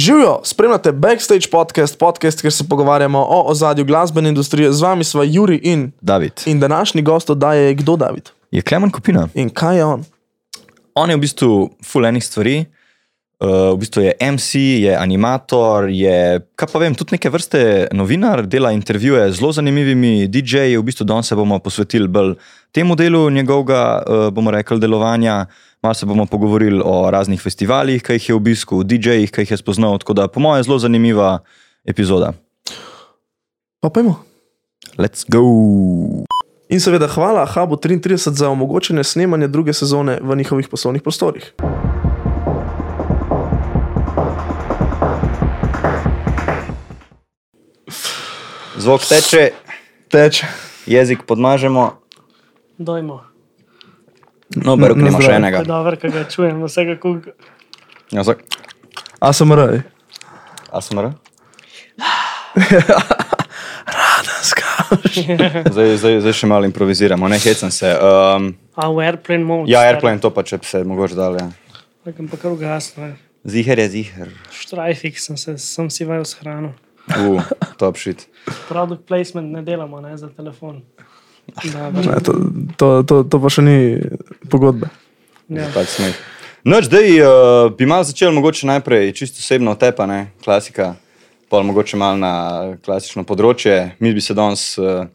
Živijo, spremljate Backstage podcast, podcast, kjer se pogovarjamo o ozadju glasbene industrije. Z vami smo Juri in, David. in današnji gost oddaje je kdo David Je Klemen Kopina. in kaj je on. On je v bistvu full enih stvari. Uh, v bistvu je MC, je animator, je, kaj pa vem, tudi neke vrste novinar, dela intervjuje z zelo zanimivimi DJ-ji. V bistvu danes se bomo posvetili bolj temu delu njegovega, uh, bomo rekli, delovanja. Malo se bomo pogovorili o raznih festivalih, ki jih je obiskal, DJ-jih, ki jih je spoznal. Tako da, po mojem, zelo zanimiva epizoda. Pa pojmo. Let's go! In seveda hvala Hubu 33 za omogočene snemanje druge sezone v njihovih poslovnih prostorih. Zvok teče, Teče. jezik podmažemo. Dojmo. No, baruk Na imamo še enega. Je dobro, ko ga čujem, vsega kuga. Ja, zdaj, A sem raj. ASMR? Radanska. Zdaj, zdaj, zdaj še malo improviziramo, ne hecam se. Um, A v airplane mode. ja, airplane to pa če bi se mogoče dal. Ja. Takam pa kar ugasno. Ziher je ziher. Štrajfik sem, se, sem si vaj shranil. Uh, top shit. Product placement ne delamo, ne za telefon. Da, Ne, to, to, to, to pa še ni pogodbe. ja. Noč, zdaj uh, bi malo začel mogoče najprej čisto osebno tepa, ne, klasika, pa mogoče malo na klasično področje. Mi bi se danes uh,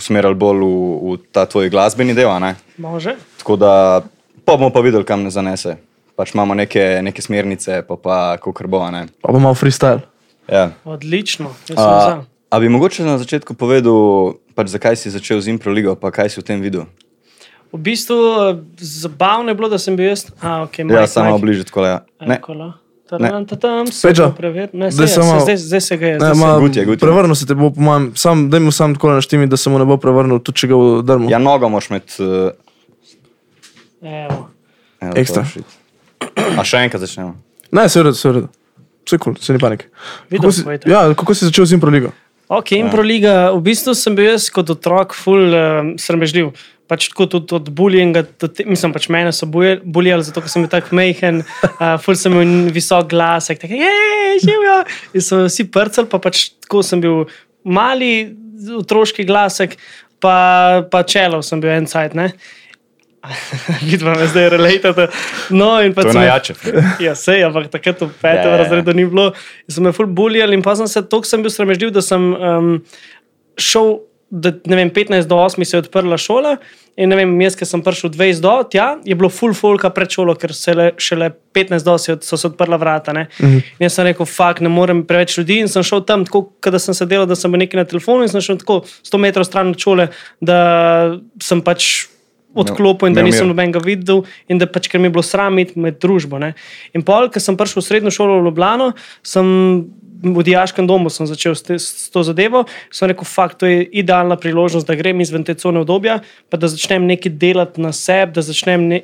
usmerjali bolj v, v ta tvoj glasbeni del, ne. Tako da pa bomo pa videli, kam nas zanese. Pač imamo neke, neke smernice, pa pa kako bo, ne. Pa bo malo freestyle. Ja. Odlično. Jaz sem za. A bi mogoče na začetku povedal, pač zakaj si začel z Impro ligo, pa kaj si v tem videl? V bistvu eh, zabavno je bilo, da sem bil jaz. A, okay, Ja, samo bližje tako. Ja. Ne, se Pečo, zdaj samo- zdaj, zdaj se ga je. Je. prevrnil se te bo, po mojem, sam, daj mu sam tako naštimi, da se mu ne bo prevrnil, tudi če ga udrmo. ja, nogo moš med. Uh, Evo. Ekstra. A še enkrat začnemo. Ne, se je redo, se je redo. Vse kul, cool, se ni panike. Video Kako si, ja, kako si začel z Impro Ok, Improliga, v bistvu sem bil jaz kot otrok ful uh, sramežljiv. Pač tako tudi od te, mislim, pač mene so bulijali, zato ker sem bil tako mehen, uh, ful sem imel visok glas, tako je, živijo. In so vsi prcali, pa pač tako sem bil mali, otroški glasek, pa, pa čelov sem bil en cajt, ne. Vidva me zdaj relatate. No, in pa To najjače. Ja, sej, ampak takrat v petem Ja, ja, yeah. ja. razredu ni bilo. In so me ful bulijali in pa sem se toliko sem bil sramežljiv, da sem um, šel. Da, ne vem, 15 do 8 se je odprla šola, in ne vem, jaz, ki sem prišel 20 do tja, je bilo full folka pred šolo, ker se le, šele 15 do se so se odprla vrata. Mm -hmm. In jaz sem rekel, fakt, ne morem preveč ljudi. In sem šel tam, tako da sem se delal, da sem bil nekaj na telefonu in sem šel tako 100 metrov stran od šole, da sem pač odklopil in da nisem nobenega videl, in da pač, ker mi je bilo sram iti med družbo. Ne. In pol, ko sem prišel v srednjo šolo v Ljubljano, sem v dijaškem domu sem začel s, te, s to zadevo. Sem rekel, fakt, to je idealna priložnost, da grem izven te cone obdobja, pa da začnem nekaj delati na sebi, da začnem ne,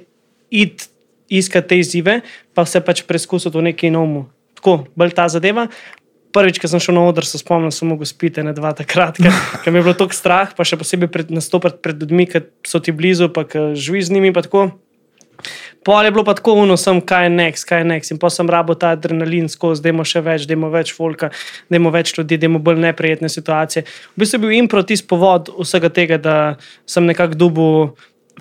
iti iskati te izzive, pa se pač preizkusiti v neki nomu. Tako, bolj ta zadeva. Prvič, ko sem šel na oder, se spomnim, da sem mogel spiti ne dva takrat, ker, mi je bilo tako strah, pa še posebej pred, nastopati pred ljudmi, ki so ti blizu, pa ki živiš z njimi. Pol je bilo pa tako uno, sem kaj next, kaj next. In pa sem rabo ta adrenalin skozi, da imamo še več, da imamo več folka, da imamo več ljudi, da imamo bolj neprijetne situacije. V bistvu je bil impro tisti povod vsega tega, da sem nekako dubu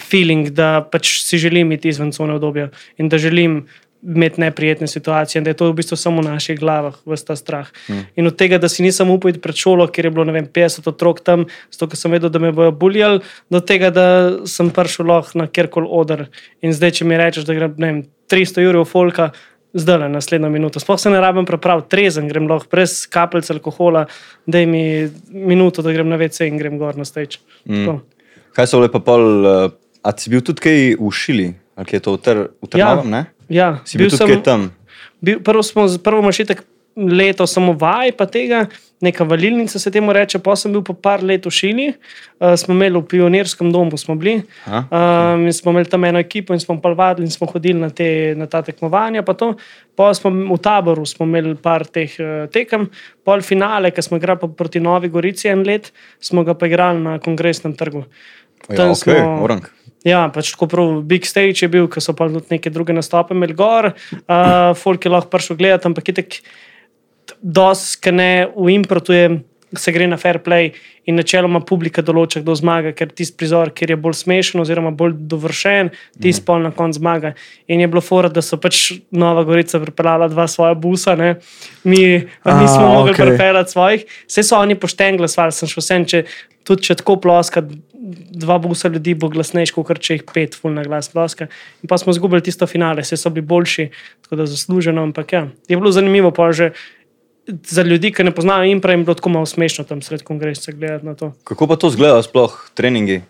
feeling, da pač si želim iti izven cone obdobja in da želim imeti neprijetne situacije, in da je to v bistvu samo v naših glavah, vse ta strah. Mm. In od tega, da si nisem upal iti pred šolo, ker je bilo vem, 50 otrok tam, zato ker sem vedel, da me bojo buljali, do tega, da sem prišel lahko na kjerkoli odr. In zdaj, če mi rečeš, da grem ne vem, 300 ur folka. Zdaj le, naslednjo minuto. Sploh se ne rabim prepraviti, trezen grem lahko, brez kapljic alkohola, da mi minuto, da grem na WC in grem gor na steč. Mm. Kaj so lepa pol, uh, a si bil tudi kaj v Šili, ali je to v, ter, v Trnovem, ne? Ja, Si bil, bil kaj tam? Bil, prvo smo, prvo mašitek leto samo vaj, pa tega, neka valilnica se temu reče, pa sem bil pa par let v Šili, uh, smo imeli v pionirskem domu, smo bili. Aha, Um, in smo imeli tam eno ekipo in smo pa vadili in smo hodili na, te, na ta tekmovanja. Pa to. pa smo v taboru smo imeli par teh uh, tekem, pol finale, ki smo igrali proti Novi Gorici en let, smo ga pa igrali na kongresnem trgu. Ja, Tam ok, smo- orang. Ja, pač tako prav big stage je bil, ker so pa tudi neke druge nastope imeli gor, uh, folk je lahko prišel gledati, ampak itek. doskane v improtu je. Se gre na fair play in načeloma publika določa, kdo zmaga, ker tisti prizor, ki je bolj smešen, oziroma bolj dovršen, tisti pol na koncu zmaga. In je bilo fora, da so pač Nova Gorica pripeljala dva svoja busa, ne? mi pa A, nismo mogli okej. okay. pripeljati svojih. Vse so oni pošteni glasovali, sem šel sem, če tudi če tako ploska, dva busa ljudi bo glasnejši, kot če jih pet, full na glas ploska. In pa smo izgubili tisto finale, vse so bili boljši, tako da zasluženo, ampak ja, je bilo zanimivo pa že. Za ljudi, ki ne poznajo impra, je bilo tako malo smešno tam sred kongresa gledati na to. Kako pa to zgleda, sploh treningi?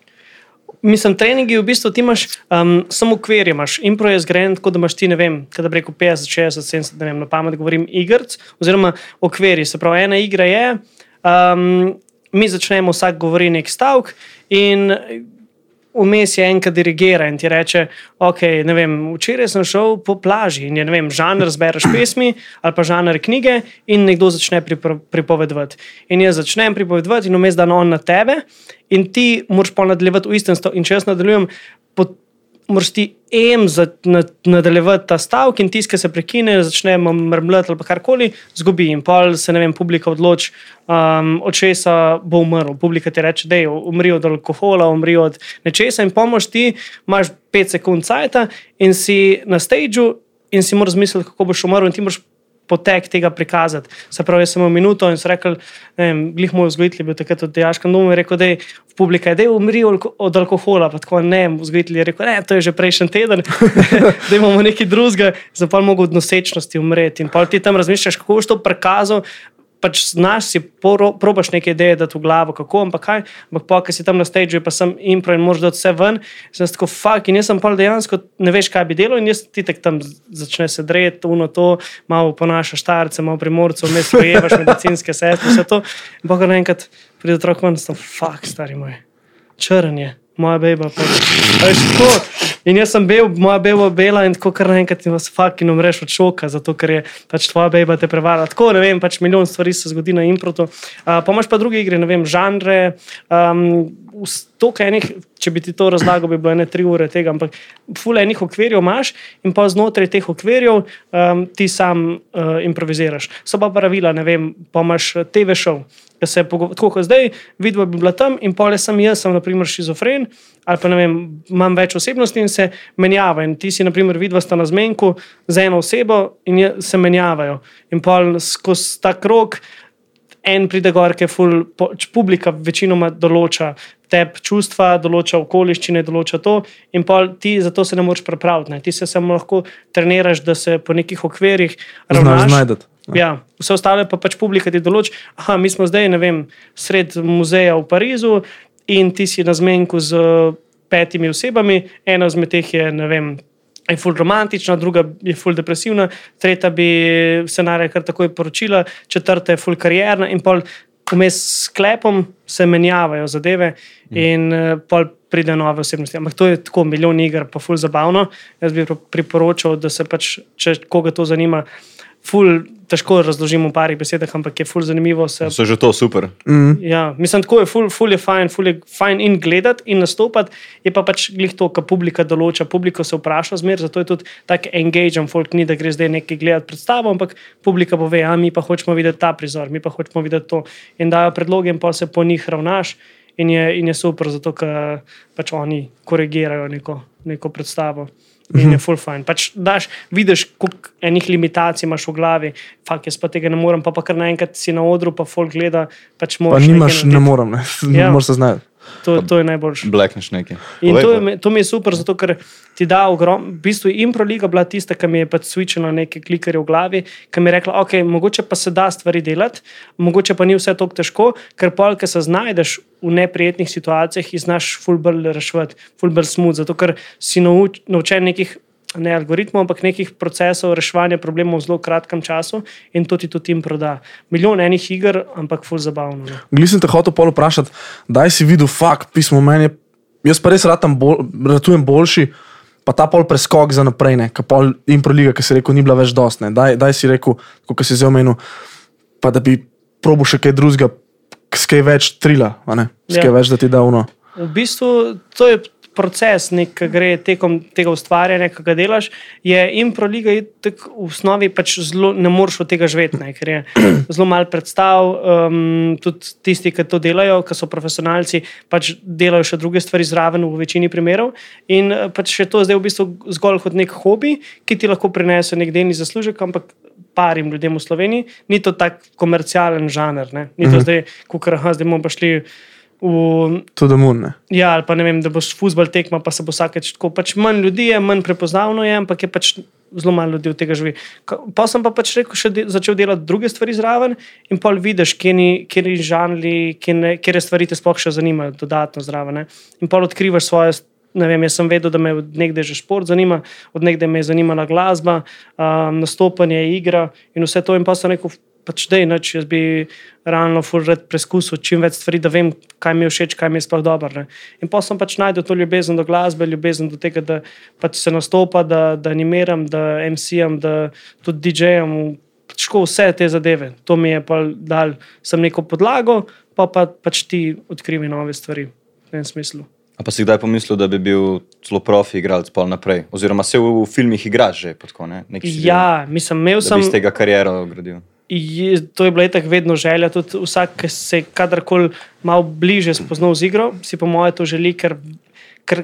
Mislim, treningi v bistvu ti imaš um, samo ukvir, imaš impro je zgrajen tako, da imaš ti, ne vem, kaj da bi rekel 50, 60, 70, ne vem, na pamet govorim, igrc, oziroma okviri. Se pravi, ena igra je, um, mi začnemo vsak govori nek stavek in vmes je enka dirigira in ti reče, ok, ne vem, včeraj sem šel po plaži in je, ne vem, žanr zbereš pesmi ali pa žanr knjige in nekdo začne pripro- pripovedovati. In jaz začnem pripovedovati in vmes dan on na tebe in ti moraš pa nadaljevati v istem stavku. In če jaz nadaljujem, pot- moraš ti em za, nad, nadaljevati ta stavek in ki se prekine, začne mrmljati ali pa karkoli, zgubi. In pol se, ne vem, publika odloči, um, od česa bo umrl. Publika ti reče, da je umri od alkohola, umri od nečesa in pomoč ti, imaš 5 sekund cajta in si na stageu in si moraš misliti, kako boš umrl in ti moraš potek tega prikazati. Se pravi, jaz sem imel minuto in sem rekel, ne vem, glih moj vzgojitelj je bil takrat v dejaškem domu in rekel, da je v publika, da je umri od alkohola, pa tako ne, vzgojitelj je rekel, ne, to je že prejšnji teden, da imamo nekaj drugega, za pa mogo od nosečnosti umreti. In pa ti tam razmišljaš, kako boš to prikazal. Pač znaš si, poro- probaš neke ideje dati v glavo, kako, ampak kaj, ampak pa, ki si tam na stageu, pa sem impro in moraš dati vse ven, sem tako fuk in jaz sem pa dejansko ne veš, kaj bi delal in jaz ti tek tam začne se dreti, uno to, malo ponaša štarce, malo primorcev, vmes pojevaš medicinske sestre, vse to. In pa kar naenkrat pride otrok ven, sem fuk, stari moj, črn je, moja beba. Pa, tako. In jaz sem bil, moja beba je bela in tako kar naenkrat imaš fuk in umreš od šoka, zato ker je pač tvoja beba te prevarala. Tako ne vem, pač milijon stvari se zgodi na improtu. Uh, pa imaš pa druge igre, ne vem, žanre. Um, enih, če bi ti to razlagal, bi bilo ene tri ure tega, ampak fule enih okvirjev imaš in pa znotraj teh okvirjev um, ti sam uh, improviziraš. So pa pravila, ne vem, pa imaš TV šov. Ki se pogo- Tako kot zdaj, vidva bi bila tam in pole sem jaz, sem naprimer šizofren ali pa ne vem, imam več osebnosti in se menjava. In ti si, naprimer, vidva sta na zmenku z eno osebo in je, se menjavajo. In pol skozi ta krok en pride gor, ki je ful, po- č- publika večinoma določa tep čustva, določa okoliščine, določa to, in pol ti zato se ne moreš pripraviti. Ne. Ti se samo lahko treniraš, da se po nekih okvirjih Znaš ravnaš. znajdeti. Ja, vse ostale pa pač publika ti določi. Aha, mi smo zdaj, ne vem, sred muzeja v Parizu in ti si na zmenku z eh, petimi osebami, ena izmed teh je, ne vem. Je ful romantična, druga je ful depresivna, tretja bi scenarij kar takoj poročila, četrta je ful karierna, in pol vmes s sklepom se menjavajo zadeve, in uh, pol pride nove osebnosti. Ampak to je tako milijon iger, pa ful zabavno. Jaz bi priporočal, da se pač, če koga to zanima, ful težko razložim v parih besedah, ampak je ful zanimivo se So že to super. Ja, mislim, tako je, ful, ful je fajn, ful je fajn in gledati in nastopati. Je pa pač glih to, kar publika določa. Publika se vpraša zmer, zato je tudi tako engagement, folk ni, da gre zdaj nekaj gledati predstavo, ampak publika pove, a mi pa hočemo videti ta prizor, mi pa hočemo videti to. In dajo predloge in pa se po njih ravnaš. In je, in je super, zato ker pač oni korigirajo neko, neko predstavo. In je full fajn. Pač daš, vidiš, koliko enih limitacij imaš v glavi, fakt jaz pa tega ne morem, pa, pa kar naenkrat si na odru, pa folk gleda. Pač Pa nimaš, ne morem, ne, Ja. ja. moraš se znati. To, to je najboljše. Blackneš nekaj. In to, je, to mi je super, zato ker ti da ogromno. V bistvu je Improliga bila tista, ki mi je pač switchila neke klikerje v glavi, ki mi je rekla, ok, mogoče pa se da stvari delati, mogoče pa ni vse tako težko, ker pol, ki se znajdeš v neprijetnih situacijah, jih znaš fulbr reševati, fulbr smut, zato ker si nauč, naučen nekih. Ne algoritmov, ampak nekih procesov reševanja problemov v zelo kratkem času, in to ti tudi jim proda. Milijon enih iger, ampak ful zabavno. no. Glej, sem te hotel pol vprašati, daj si videl, fakt, pismo meni. Jaz pa res ratam bol, ratujem boljši, pa ta pol preskok za naprej, ne, ka pol improliga, ki si rekel, ni bila več dostne. Daj, daj si rekel, kot si zdaj omenil, pa da bi probo še kaj drugega, s kaj več trila, a ne, s Ja. več, da ti da uno. V bistvu to je proces, nek, ki gre tekom tega ustvarjanja, ki ga delaš, je improliga v osnovi pač zelo, ne moreš od tega živeti, ne, ker je zelo malo predstav. Um, tudi tisti, ki to delajo, ki so profesionalci, pač delajo še druge stvari zraven, v večini primerov. In eh, pač je to zdaj v bistvu zgolj kot nek hobi, ki ti lahko prinese nek delni zaslužek, ampak. Parim ljudem v Sloveniji, ni to tako komercialen žanr, ne? ni to mm -hmm. zdaj, kot da zdaj bomo pa šli v. Tudi mun. Ja, ali pa ne vem, da boš futbol tekma, pa se bo vsakeč tako. Pač manj ljudi je, manj prepoznavno je, ampak je pač zelo malo ljudi od tega živi. Pa sem pa pač rekel, še de, začel delati druge stvari zraven in pol vidiš, kje ni žanri, kje stvari te sploh še zanimajo, dodatno zraven. Ne? In pol odkrivaš svoje. Ne vem, jaz sem vedel, da me od nekdaj že šport zanima, od nekdaj me je zanimala glasba, um, nastopanje, igra in vse to. In pa sem rekel, pač da je noč, jaz bi realno furred preizkusil čim več stvari, da vem, kaj mi je všeč, kaj mi je sploh dobro. Ne. In pa sem pač najdel to ljubezen do glasbe, ljubezen do tega, da pač se nastopa, da, da animiram, da MC-am, da tudi DJ-am, pač vse te zadeve. To mi je pa dal, sem neko podlago, pa, pa pač ti odkrivi nove stvari v tem smislu. A pa si kdaj pomislil, da bi bil zelo profi igralec pol naprej? Oziroma se v, filmih igraš že? Tako, ja, mislim, imel sem. Iz tega kariero gradil je, to je bila tako vedno želja. Tudi vsak, ki se je kadarkoli malo bliže spoznal z igro, si po mojem to želi, ker, ker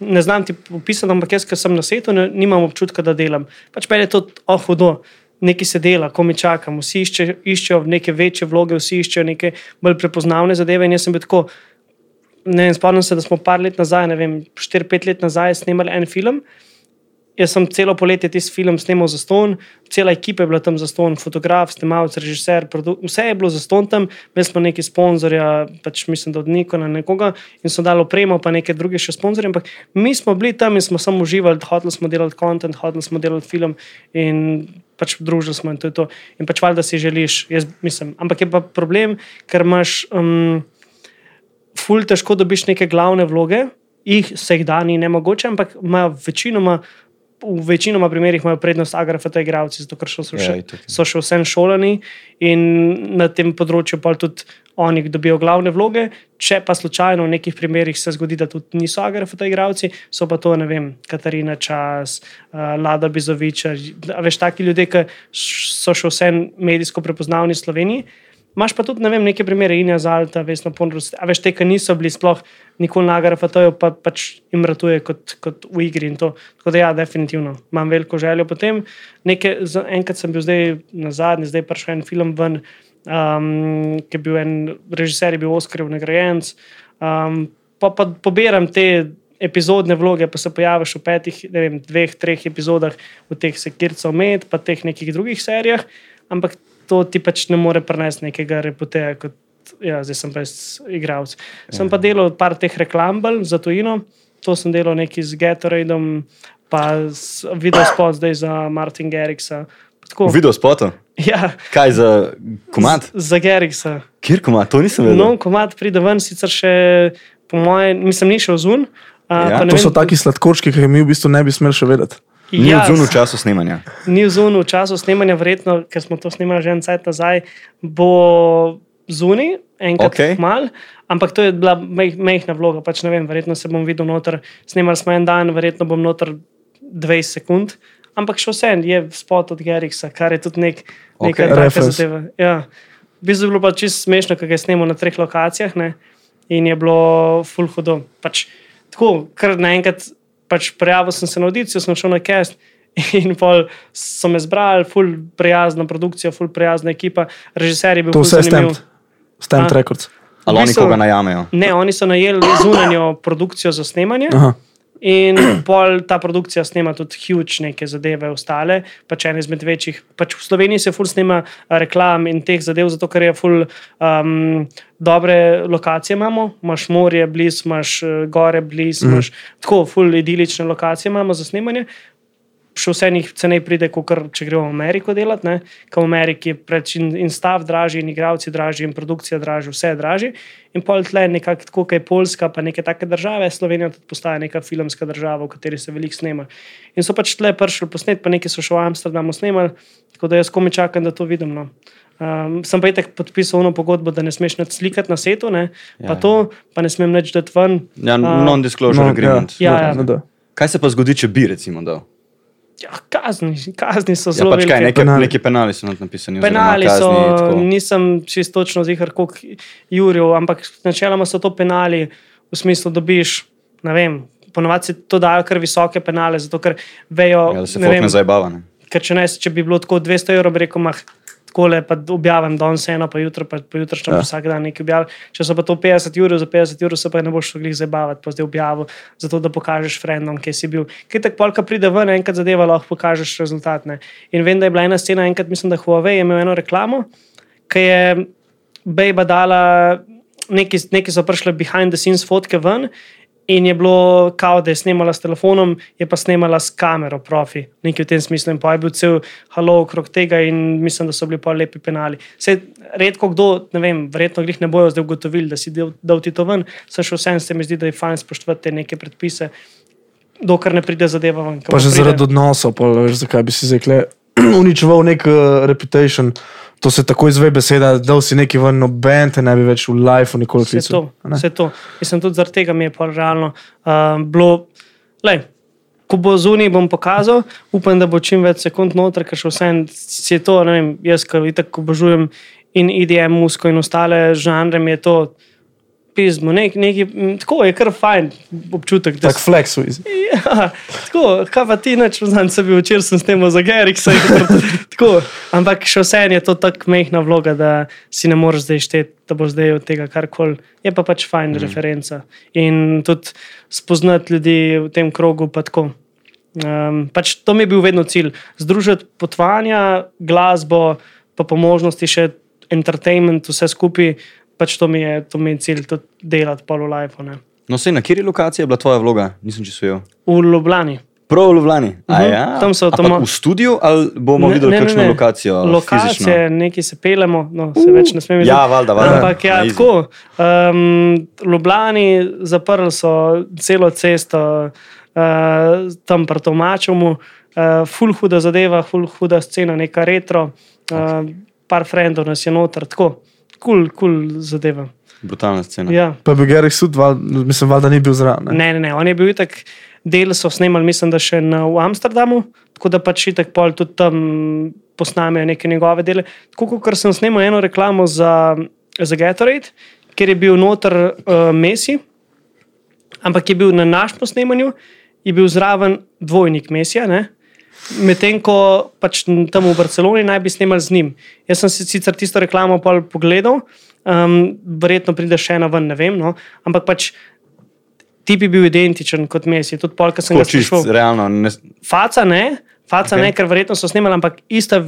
ne znam ti opisati, ampak jaz, ki sem na svetu, ne, nimam občutka, da delam. Pač pa je to oh, hudo. Nekaj se dela, ko mi čakamo, vsi išče, iščejo neke večje vloge, vsi iščejo neke bolj prepoznavne zadeve. In jaz sem bil tako, ne vem, spomnim se, da smo par let nazaj, ne vem, 4-5 let nazaj, snemali en film. Jaz sem celo poletje tisti film snimal za ston, cela ekipa je bila tam za ston, fotograf, snimalec, režiser, vse je bilo za ston tam, imeli smo neki sponzorja, pač mislim, da od Nikona nekoga in so dali opremo, pa neke druge še sponzorje. Ampak mi smo bili tam in smo samo uživali, hoteli smo delati kontent, hoteli smo delati film in pač družili smo in to je to. In pač valjda si želiš, jaz mislim. Ampak je pa problem, ker imaš um, ful težko dobiš neke glavne vloge. Ih vseh dan ni nemogoče, ampak imajo večinoma v večinoma primerih imajo prednost agrafata igravci, zato ker so, ja, še, so še vsem šolani in na tem področju pa tudi oni dobijo glavne vloge. Če pa slučajno v nekih primerih se zgodi, da tudi niso agrafata igravci, so pa to, ne vem, Katarina Čas, uh, Lada Bizoviča, veš, taki ljudje, ki so še vsem medijsko prepoznavni v Sloveniji. Imáš pa tudi ne vem, neke primere, in jaz alta, veš, na ponrost. A veš, te, ki niso bili sploh nikoli nagrajeni, pa to je pa, pač jim ratuje kot, kot v igri. Tako da, ja, definitivno imam veliko željo. Potem, nekaj, enkrat sem bil zdaj na zadnji, zdaj pa še en film ven, um, ki je bil en režiser, je bil Oscarjev nagrajenc. Um, pa, pa pobiram te. Epizodne vloge, pa se pojaviš v petih, vem, dveh, treh epizodah, v teh sekircev med, pa teh nekih drugih serijah, ampak to ti pač ne more prenesti nekega reputeja, kot ja, zdaj sem pa igralec. Sem pa delal par teh reklam za tujino, to sem delal neki z Gatoradeom, pa video spot zdaj za Martin Gerriksa. Video spot? Ja. Kaj za komat? Z, za Gerriksa. Kjer komat, to nisem vedel. No, komat pride ven, sicer še, po mojem, nisem ni šel zun. Ja. To vem, so taki sladkorčki, ki jih mi v bistvu ne bi smeli še vedeti. Ni ja, v zunu času snemanja. Ni v zunu času snemanja, verjetno, ker smo to snemali že en cajt nazaj, bo zunaj, enkrat okay. mal, ampak to je bila mehna vloga. Pač ne vem, verjetno se bom videl noter. Snemali smo en dan, verjetno bom noter 20 sekund. Ampak še vse je spot od Geriksa, kar je tudi nek, nekaj okay. takega zadeva. Ja. V bistvu je bilo pa čisto smešno, ker je snemal na treh lokacijah ne? in je bilo full hudo. Pač, tako, kar naenkrat pač prijavil sem se na audicijo, sem šel na cast. In pol so me zbrali, ful prijazna produkcija, ful prijazna ekipa, režiser je bil. To vse je stemp, stemp records. Ali oni koga najamejo? Ne, oni so najeli zunanjo produkcijo za snemanje. Aha. In pol ta produkcija snema tudi huge neke zadeve, ostale, pač ene izmed večjih. Pač v Sloveniji se ful snema reklam in teh zadev, zato ker je ful um, dobre lokacije imamo. Imáš morje blizu, imaš uh, gore blizu, mm. imaš tako ful idilične lokacije imamo za snemanje. Še vse njih cenej pride, kot če gremo v Ameriko delati. Ker v Ameriki je preč in, in stav dražji, in igravci dražji, in produkcija dražja, vse je dražje. In pol tle nekako tako, kot je Poljska, pa neke take države, Slovenija tudi postaja neka filmska država, v kateri se veliko snema. In so pač tle prišli posnet, pa neki so še v Amsterdamu snemali, tako da jaz komi čakam, da to vidim. No. Um, sem pa itek podpisal ono pogodbo, da ne smeš nič slikati na setu, ne, ja, pa Ja. to, pa ne smem nič dati ven. Ja, non-disclosure No, agreement. Ja, ja. No, da. Kaj se pa zgodi, če bi recimo dal? Ja, kazni, kazni so Ja, zelo pač kaj, velike. neke, Penali. neki penali so napisani. Penali kazni, so, tako. nisem čisto točno zihar, koliko jurjev, ampak načeloma so to penali v smislu, da dobiš, ne vem, ponovadi to dajo kar visoke penale, zato ker vejo, Ja, da se ne folk vem, ne zabava. Ker če, ne, če bi bilo tako 200 evrov, bi rekel, mah, takole pa objavim danes eno, pa jutro, pa, pa jutro še Ja. vsak dan nekaj objavim. Če so pa to 50 ur, za 50 ur se pa ne boš šel zabavati, pa zdaj objavil, zato da pokažeš frendom, kje si bil. Kaj tako polka pride ven, enkrat zadeva lahko pokažeš rezultat. Ne. In vem, da je bila ena scena, enkrat mislim, da Huawei je imel eno reklamo, ki je Bejba dala, neki, neki so prišle behind the scenes fotke ven. In je bilo, kao, da je snemala s telefonom, je pa snemala s kamero, profi, nekaj v tem smislu. In pa je bil cel halo okrog tega, in mislim, da so bili pa lepi penali. Se redko kdo, ne vem, verjetno jih ne bojo zdaj ugotovili, da si del- dal ti to ven, sem še vsem se mi zdi, da je fajn spoštovati te neke predpise, dokler ne pride zadeva ven. Pa že pride- zaradi odnosov, pa veš, zakaj bi si zdaj uničeval nek uh, reputation. To se tako izve beseda, da si neki ven, noben te ne bi več v lifeu nikoli Vse to, klical. a ne? vse to. Mislim, tudi zaradi tega mi je pa realno uh, bilo. Lej, ko bo zunaj, bom pokazal, upam, da bo čim več sekund noter, ker še vsem si je to, ne vem, jaz, ki tako obožujem in IDM, musko in ostale žanre, mi je to pismo. Nek, neki, tako je kar fajn občutek. da Tak flex viz. Ja, tako, kaj pa ti neč, znam se bil včeraj sem snemal za Gerik, tako. Ampak še vseeno je to tako mehna vloga, da si ne moreš zdaj šteti, da bo zdaj od tega karkoli. Je pa pač fajn mm. referenca in tudi spoznati ljudi v tem krogu. Pa tako. um, pač to mi je bil vedno cilj. Združiti potovanja, glasbo, pa po možnosti še entertainment, vse skupaj. Pač to mi je, to mi je cilj, tudi delati polo life. Ne. No, sej, na kateri lokaciji je bila tvoja vloga? Nisem ujel. V Ljubljani. Prav v Ljubljani. Uh Mhm, ja? tam so pa avtomo- V studiu ali bomo videli kakšno lokacijo? Lokacije, neki se pelemo, no, se več ne smemo Ja, valjda, valjda. Ampak ja, Na tako. Um, Ljubljani zaprli so celo cesto, uh, tam pri Tomačemu, uh, full huda zadeva, full huda scena, neka retro, uh, par frendov nas je noter, tako, kul, cool, cool zadeva. Brutalna scena. Ja. Pa bi Gary Sud, val, mislim, val, da ni bil zraven. ne? Ne, ne, ne, on je bil tak, del so snemali, mislim, da še na, v Amsterdamu, tako da pač itak pol tudi tam posnamejo neke njegove dele. Tako kot sem snemal eno reklamo za, za Gatorade, ker je bil noter uh, Messi, ampak je bil na našem posnemanju, je bil zraven dvojnik Mesija. Ne? Medtem ko pač tam v Barceloni naj bi snimali z njim. Jaz sem si sicer tisto reklamo pogledal, um, verjetno pride še ena ven, ne vem, no? ampak pač ti bi bil identičen kot Messi, tudi pol, ki sem Tako ga slišal. realno. Ne, Faca ne, faca Okej. okay. ne, ker verjetno so snimali, ampak ista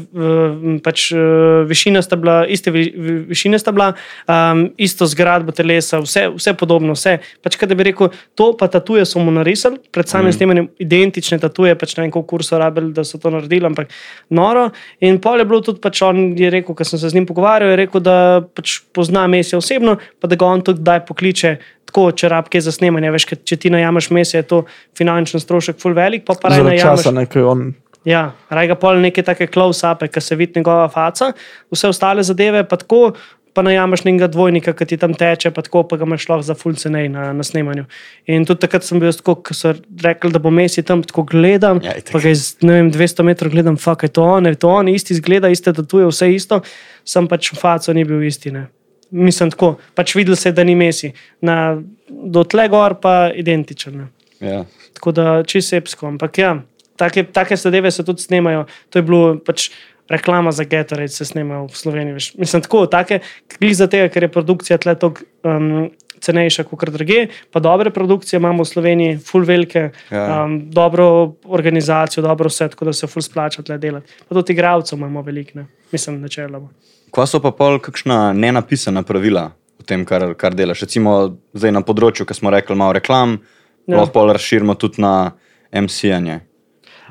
pač, uh, višina sta bila, iste vi- vi- višine sta bila, um, isto zgradbo telesa, vse, vse podobno, vse. Pač, kaj bi rekel, to pa tatuje so mu narisali, pred samim mm. snemanjem identične tatuje, pač ne vem, koliko kurso rabili, da so to naredili, ampak noro. In pol je bilo tudi, pač on je rekel, ker sem se z njim pogovarjal, je rekel, da pač pozna Mesija osebno, pa da ga on tudi kdaj pokliče. Tako, če rabke za snemanje, veš, če ti najameš mesec, je to finančni strošek, full velik, pa pa raj Zaradi najameš. časa nekaj on. Ja, raj ga pol neke take close-upe, ki se vidi njegova faca, vse ostale zadeve pa tako. Pa najameš nekega dvojnika, ki ti tam teče, pa tako pa ga imaš lahko za full cenej na, na snemanju. In tudi takrat sem bil tako, ko so rekli, da bo Messi tam tako gledam. Ja, pa ga iz vem, 200 metrov gledam, fuck je to on, je to on, isti zgleda, iste tatuje, vse isto, sem pač faco ni bil isti. Ne. Mislim tako, pač videl se, da ni Messi. Na, do tle gor pa identičen. Ne. ja. Tako da čisto sepsko. Ampak ja, take, take zadeve se tudi snemajo. To je bilo pač reklama za Gatorade, se snemajo v Sloveniji. Veš. Mislim, tako, take, glih za tega, ker je produkcija tle tako um, cenejša kot druge, pa dobre produkcije imamo v Sloveniji, full velike, Ja. um, dobro organizacijo, dobro vse, tako da se full splača tle delati. Pa tudi igralcev imamo veliko, ne. mislim, načeloma. Kva so pa pol kakšna nenapisana pravila v tem, kar, kar delaš? Recimo zdaj na področju, ki smo rekli, malo reklam, Ja. lahko pol razširimo tudi na MC-anje.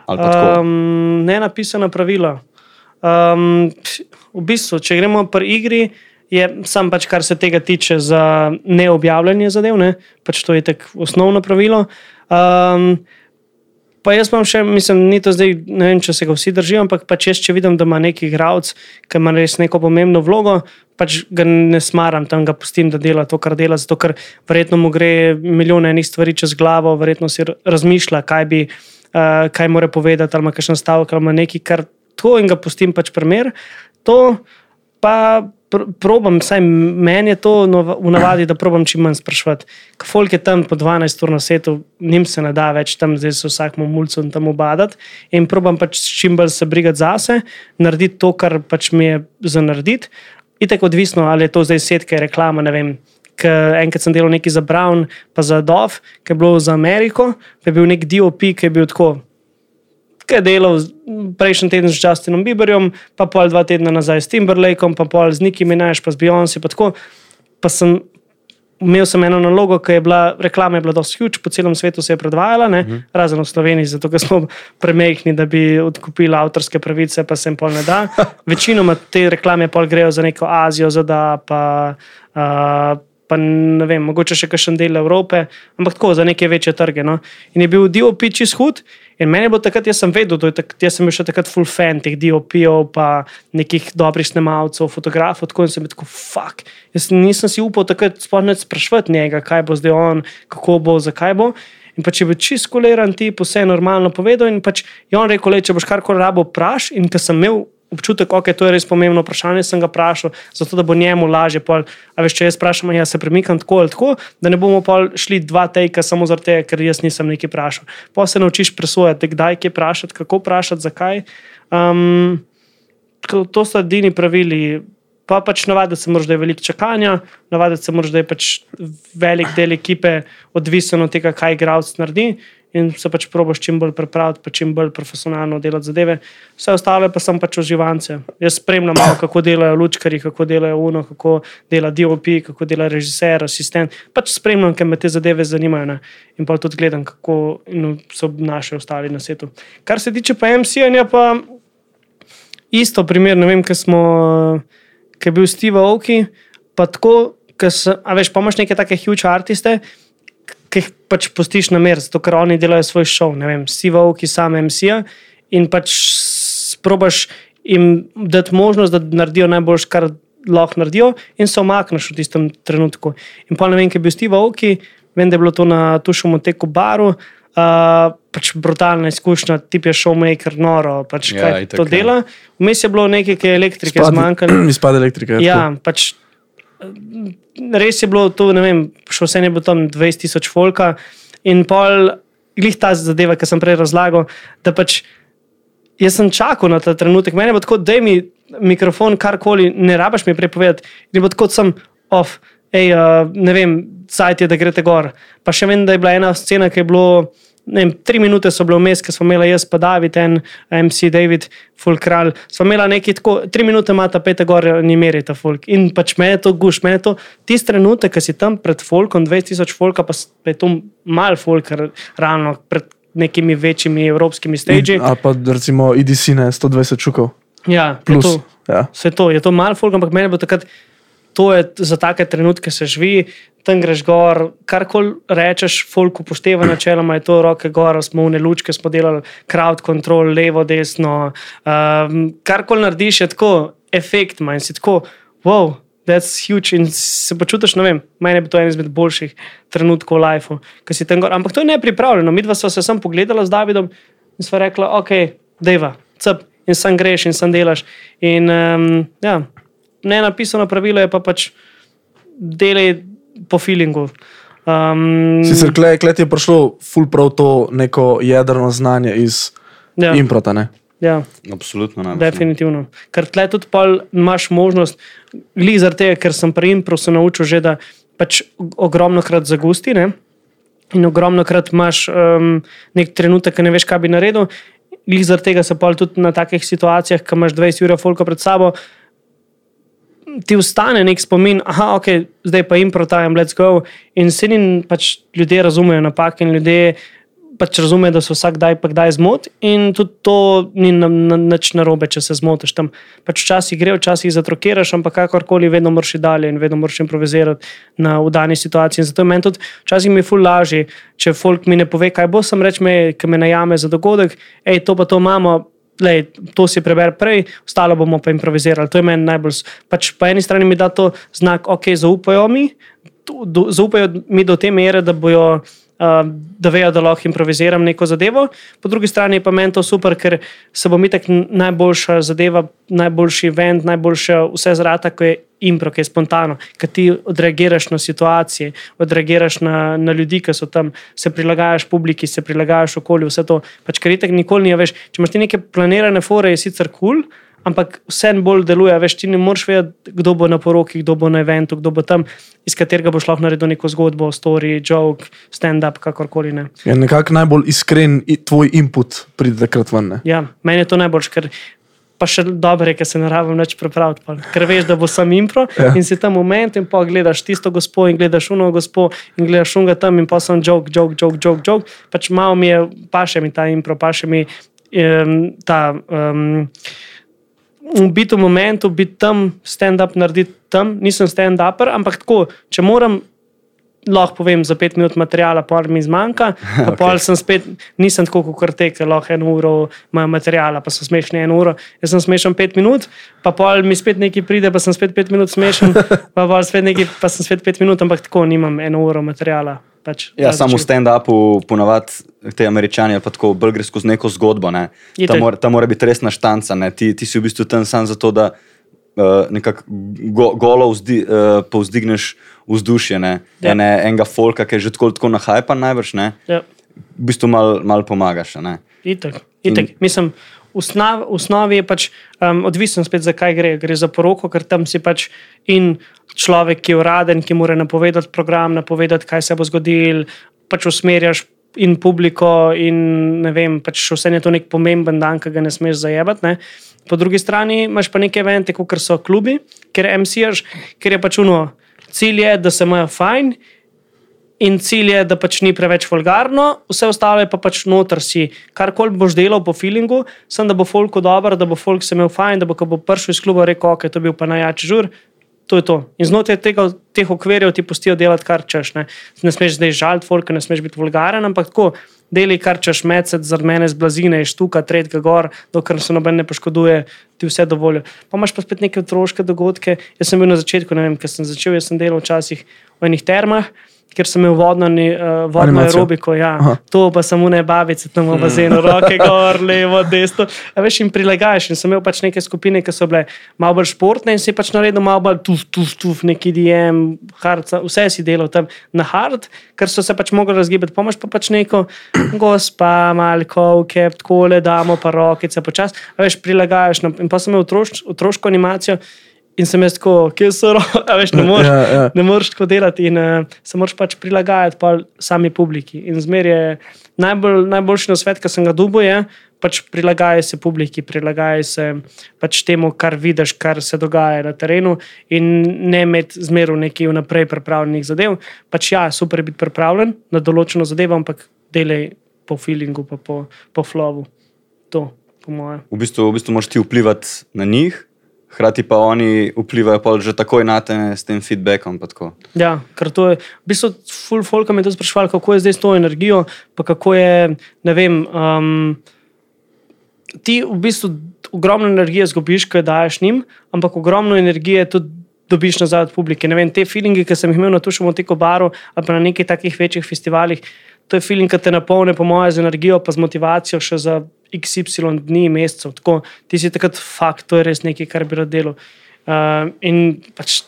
Um, ne napisana pravila. Um, v bistvu, če gremo pri igri, je sam pač, kar se tega tiče, za neobjavljanje zadev, ne? pač to je tako osnovno pravilo. Um, pa jaz imam še, mislim, ni to zdaj, ne vem, če se ga vsi držijo, ampak pač jaz, če vidim, da ima neki igralec, ki ima res neko pomembno vlogo, pač ga ne smaram, tam ga pustim, da dela to, kar dela, zato ker verjetno mu gre milijon enih stvari čez glavo, verjetno si razmišlja, kaj bi. Uh, kaj mora povedati, ali ima kakšen stavek, ali ima nekaj, kar to in ga pustim pač primer. To pa pr probam, vsaj meni je to v navadi, da probam čim manj sprašovati. Folk je tam po 12 ur na svetu, njim se ne da več tam, zdaj se vsakmu mulcu in tam obadati. In probam pač čim bolj se brigati zase, narediti to, kar pač mi je za narediti. In tako odvisno, ali je to zdaj setka, reklama, ne vem. Enkrat sem delal nekaj za Brown, pa za Dov, ki je bilo za Ameriko, pa je bil nek DOP, ki je bil tako. Ki je delal prejšnji teden z Justinom Bieberjem, pa pol dva tedna nazaj s Timberlakeom, pa pol z Nikim Minaj, pa z Beyoncé. Pa, tako. pa sem imel sem eno nalogo, ki je bila reklama, je bila dosti huge, po celem svetu se je predvajala, mm -hmm. razen v Sloveniji, zato ker smo premehni, da bi odkupili avtorske pravice, pa se jim pol ne da. Večinoma te reklame pol grejo za neko Azijo, ZDA, pa. Uh, pa ne vem, mogoče še kakšen del Evrope, ampak tako za neke večje trge. No. In je bil DOP čist hud. In meni je bilo takrat, jaz sem vedel, da jaz sem bil še takrat full fan teh DOP-ov, pa nekih dobrih snemalcev, fotografov, tako in sem bil tako fuck. Jaz nisem si upal takrat spomniti sprašvati njega, kaj bo zdaj on, kako bo, zakaj bo. In pa če bi čist koleran ti, vse normalno povedal, in pač je on rekel, le, če boš karkoli rabo, praš. In ker sem imel občutek, da okay, je to res pomembno vprašanje, sem ga vprašal, zato da bo njemu lažje. Pol, a veš, če jaz vprašam, jaz se premikam tako ali tako, da ne bomo šli dva tejka samo zaradi tega, ker jaz nisem nekaj vprašal. Pa se naučiš presojati, kdaj je vprašati, kako vprašati, zakaj. Um, to so edini pravili. Pa pač navaditi se moraš, da je veliko čakanja, navaditi se moraš, da je pač velik del ekipe odvisen od tega, kaj igralec naredi in se pač probiš čim bolj pripraviti, pa čim bolj profesionalno delati zadeve. Vse ostale pa sem pač uživance. Jaz spremljam, malo, kako delajo lučkari, kako delajo UNO, kako dela DOP, kako dela režiser, asistent. Pač spremljam, ker me te zadeve zanimajo ne? in pa tudi gledam, kako so naši ostali na svetu. Kar se tiče pa MC-ja, pa isto primer, ne vem, kaj smo, kaj je bil Steve Oki, pa tako, se, a veš, pa imaš neke take huge artiste, ki jih pač postiš na mer, zato ker oni delajo svoj šov, ne vem, Sivo, ki sam MC-ja in pač probaš jim dati možnost, da naredijo najboljš, kar lahko naredijo, in se omakneš v tistem trenutku. In pa ne vem, kaj bi Steve Oki, vem, da je bilo to na tušemu teku baru. Uh, pač brutalna izkušnja, tip je showmaker, noro, pač ja, kaj to ja. dela. Vmes je bilo nekaj, ki je elektrike zmanjkalo. Izpade elektrike. Ja, pač res je bilo to, ne vem, šlo se je bilo tam 20 tisoč folka in pol, glih ta zadeva, ki sem prej razlagal, da pač jaz sem čakal na ta trenutek, meni je tako, da mi mikrofon karkoli ne rabaš mi prepovedati, in bo tako sem off, hej, uh, ne vem, cajt je, da greste gor. Pa še vem, da je bila ena scena, ki je bilo vem, tri minute so bile vmes, ki smo imeli jaz, pa David, en MC David, full kralj. Smo imeli nekaj tako, tri minute ima ta pete gore, ni meri ta folk. In pač me je to guš, me je to tisti trenutek, ki si tam pred folkom, 2000 folka, pa je to mal folk, ravno pred nekimi večjimi evropskimi stagi. Ali pa recimo IDC, ne 120 čukov. Ja, plus. Je to, ja. Je to, je to mal folk, ampak meni bo takrat to je za take trenutke se živi, tam greš gor, karkoli rečeš, folk upošteva načeloma, je to roke gor, smo v ne lučke, smo delali crowd control, levo, desno. Um, karkoli narediš, je tako efekt, manj si tako, wow. That's huge in se počutiš, ne vem, meni je to en izmed boljših trenutkov v lifeu, ki si tam gor. Ampak to je nepripravljeno. Mi dva sva se sem pogledala z Davidom in sva rekla, ok, deva, cep in sam greš in sam delaš. In um, ja, ne napisano pravilo, je pa pač delaj po feelingu. Um, Sicer klej, klej je prišlo ful prav to neko jedrno znanje iz ja. improta. Ne? Ja, absolutno. Ne, Definitivno. Ker tle tudi imaš možnost, glede zaradi tega, ker sem pri Impro se naučil že, da pač ogromno krat zagusti ne? in ogromno krat imaš um, nek trenutek, ki ne veš, kaj bi naredil. Glede zaradi tega se pa tudi na takih situacijah, ko imaš 20 ur folka pred sabo, ti ustane nek spomin, da okay, zdaj pa jim protajam, let's go. In se jim pač ljudje razumejo napake in ljudje pač razume, da se vsak daj pa kdaj zmot in tudi to ni na, na, nič narobe, če se zmotiš tam. Pač včasih gre, včasih zatrokiraš, ampak kakorkoli vedno moraš iti dalje in vedno moraš improvizirati na v dani situaciji. In zato je meni tudi včasih mi je ful lažje, če folk mi ne pove, kaj bo, sem reč me, ki me najame za dogodek, hej, to pa to imamo. Lej, to si preber prej, ostalo bomo pa improvizirali. To je meni najbolj. Pač po eni strani mi da to znak, ok, zaupajo mi, do, do, zaupajo mi do te mere, da bojo uh, da vejo, da lahko improviziram neko zadevo. Po drugi strani pa meni to super, ker se bo mi tako najboljša zadeva, najboljši event, najboljše vse zrata, ko je impro, ki je spontano, ki ti odreagiraš na situacije, odreagiraš na, na ljudi, ki so tam, se prilagajaš publiki, se prilagajaš okolju, vse to. Pač, ker itek nikoli ni več. Če imaš ti neke planirane fore, je sicer kul. Cool, ampak vsem bolj deluje. Veš, ti ne moreš vedeti, kdo bo na poroki, kdo bo na eventu, kdo bo tam, iz katerega boš lahko naredil neko zgodbo, story, joke, stand-up, kakorkoli. Ne. Je nekako najbolj iskren tvoj input, pride takrat ven. Ja, meni je to najboljš, ker pa še dobro ker se ne rabim več prepraviti. Pa. Ker veš, da bo sam impro ja. in si tam moment in pa gledaš tisto gospo in gledaš uno gospo in gledaš unga tam in pa sem joke, joke, joke, joke, joke. Pač malo mi je, pa še mi ta impro, pa še mi um, ta. Um, biti v momentu, biti tam, stand-up narediti tam, nisem stand-upper, ampak tako, če moram. Lahko povem za pet minut materijala, pa mi zmanjka. okay. sem spet, nisem tako kot te, ki lahko eno uro imajo materijala, pa so smešni eno uro. Jaz sem smešen pet minut, pa pol mi spet nekaj pride, pa sem spet pet minut smešen, pa, spet nekaj, pa sem spet pet minut, ampak tako nimam eno uro materijala. Pač, ja, samo v stand-upu, ponavadi te američani pa tako bolj gre skozi neko zgodbo. Ne. Ta, mora, ta mora biti resna štanca. Ti, ti si v bistvu tam samo zato, da uh, nekako go, golo vzdi, uh, povzdigneš vzdušje. Ne. Ja. Ene, enega folka, ki je že tako, tako nahajpan, najbrž. Ja. V bistvu malo mal pomagaš. Itak, itak. In, Mislim, v osnovi je pač um, odvisno spet, zakaj gre. Gre za poroko, ker tam si pač in človek, ki je uraden, ki mora napovedati program, napovedati, kaj se bo zgodil, pač usmerjaš in publiko, in ne vem, pač vse je to nek pomemben dan, ki ga ne smeš zajebati. Ne. Po drugi strani imaš pa neke evente, kot so klubi, ker MCJ, ker je pač uno. Cilj je, da se imajo fajn, in cilj je, da pač ni preveč vulgarno, vse ostalo je pa pač noter si. Karkoli boš delal po feelingu, sem da bo folk dober, da bo folk se imel fajn, da bo, ko bo prišel iz kluba, rekel, ok, to je bil pa najjači žur. To je to. In znotraj tega, teh okvirjev ti pustijo delati, kar češ. Ne, ne smeš zdaj žaliti, folk, ne smeš biti vulgaren, ampak tako, deli kar češ, mesec za mene z blazine, štuka, tretjega gor, dokler se noben ne poškoduje, ti vse dovolj. Pa imaš pa spet neke otroške dogodke. Jaz sem bil na začetku, ne vem, ker sem začel, jaz sem delal včasih v enih termah ker sem imel vodno, uh, vodno aerobiko. Ja. To pa samo ne bavice, tam v bazenu, roke gor, levo, desno. A veš, jim prilagajaš. In sem imel pač neke skupine, ki so bile malo bolj športne in si pač naredil malo bolj tuf, tuf, tuf, neki DM, hard, vse si delal tam na hard, ker so se pač mogli razgibati. Pomaž pa pač neko, gospa, malko, kep, tako le damo, pa rokice, počas. A veš, prilagajaš. No, in pa sem imel otroš, otroško animacijo. In sem jaz tako, kje so roke, veš, ne moreš, ja, ja. ne moreš tako delati in uh, se moraš pač prilagajati pa sami publiki. In zmer je najbolj, najboljši na svet, ki sem ga dubo, je pač prilagajati se publiki, prilagajati se pač temu, kar vidiš, kar se dogaja na terenu in ne imeti zmeru nekaj vnaprej pripravljenih zadev. Pač ja, super je biti pripravljen na določeno zadevo, ampak delaj po feelingu, pa po, po flowu. To, po mojem. V bistvu, v bistvu moš ti vplivati na njih. Hrati pa oni vplivajo pa že takoj na te s tem feedbackom. Ja, ker to je, v bistvu, full folk me je to sprašval, kako je zdaj s to energijo, pa kako je, ne vem, um, ti v bistvu ogromno energije zgubiš, ko daješ njim, ampak ogromno energije tudi dobiš nazaj od publike. Ne vem, te feelingi, ki sem jih imel na tušem teko baru ali pa na nekih takih večjih festivalih, to je feeling, ki te napolne, po mojem, z energijo, pa z motivacijo še za XY dni, mesecev. Tako, ti si takrat fakt, to je res nekaj, kar bi rad delal. Uh, in pač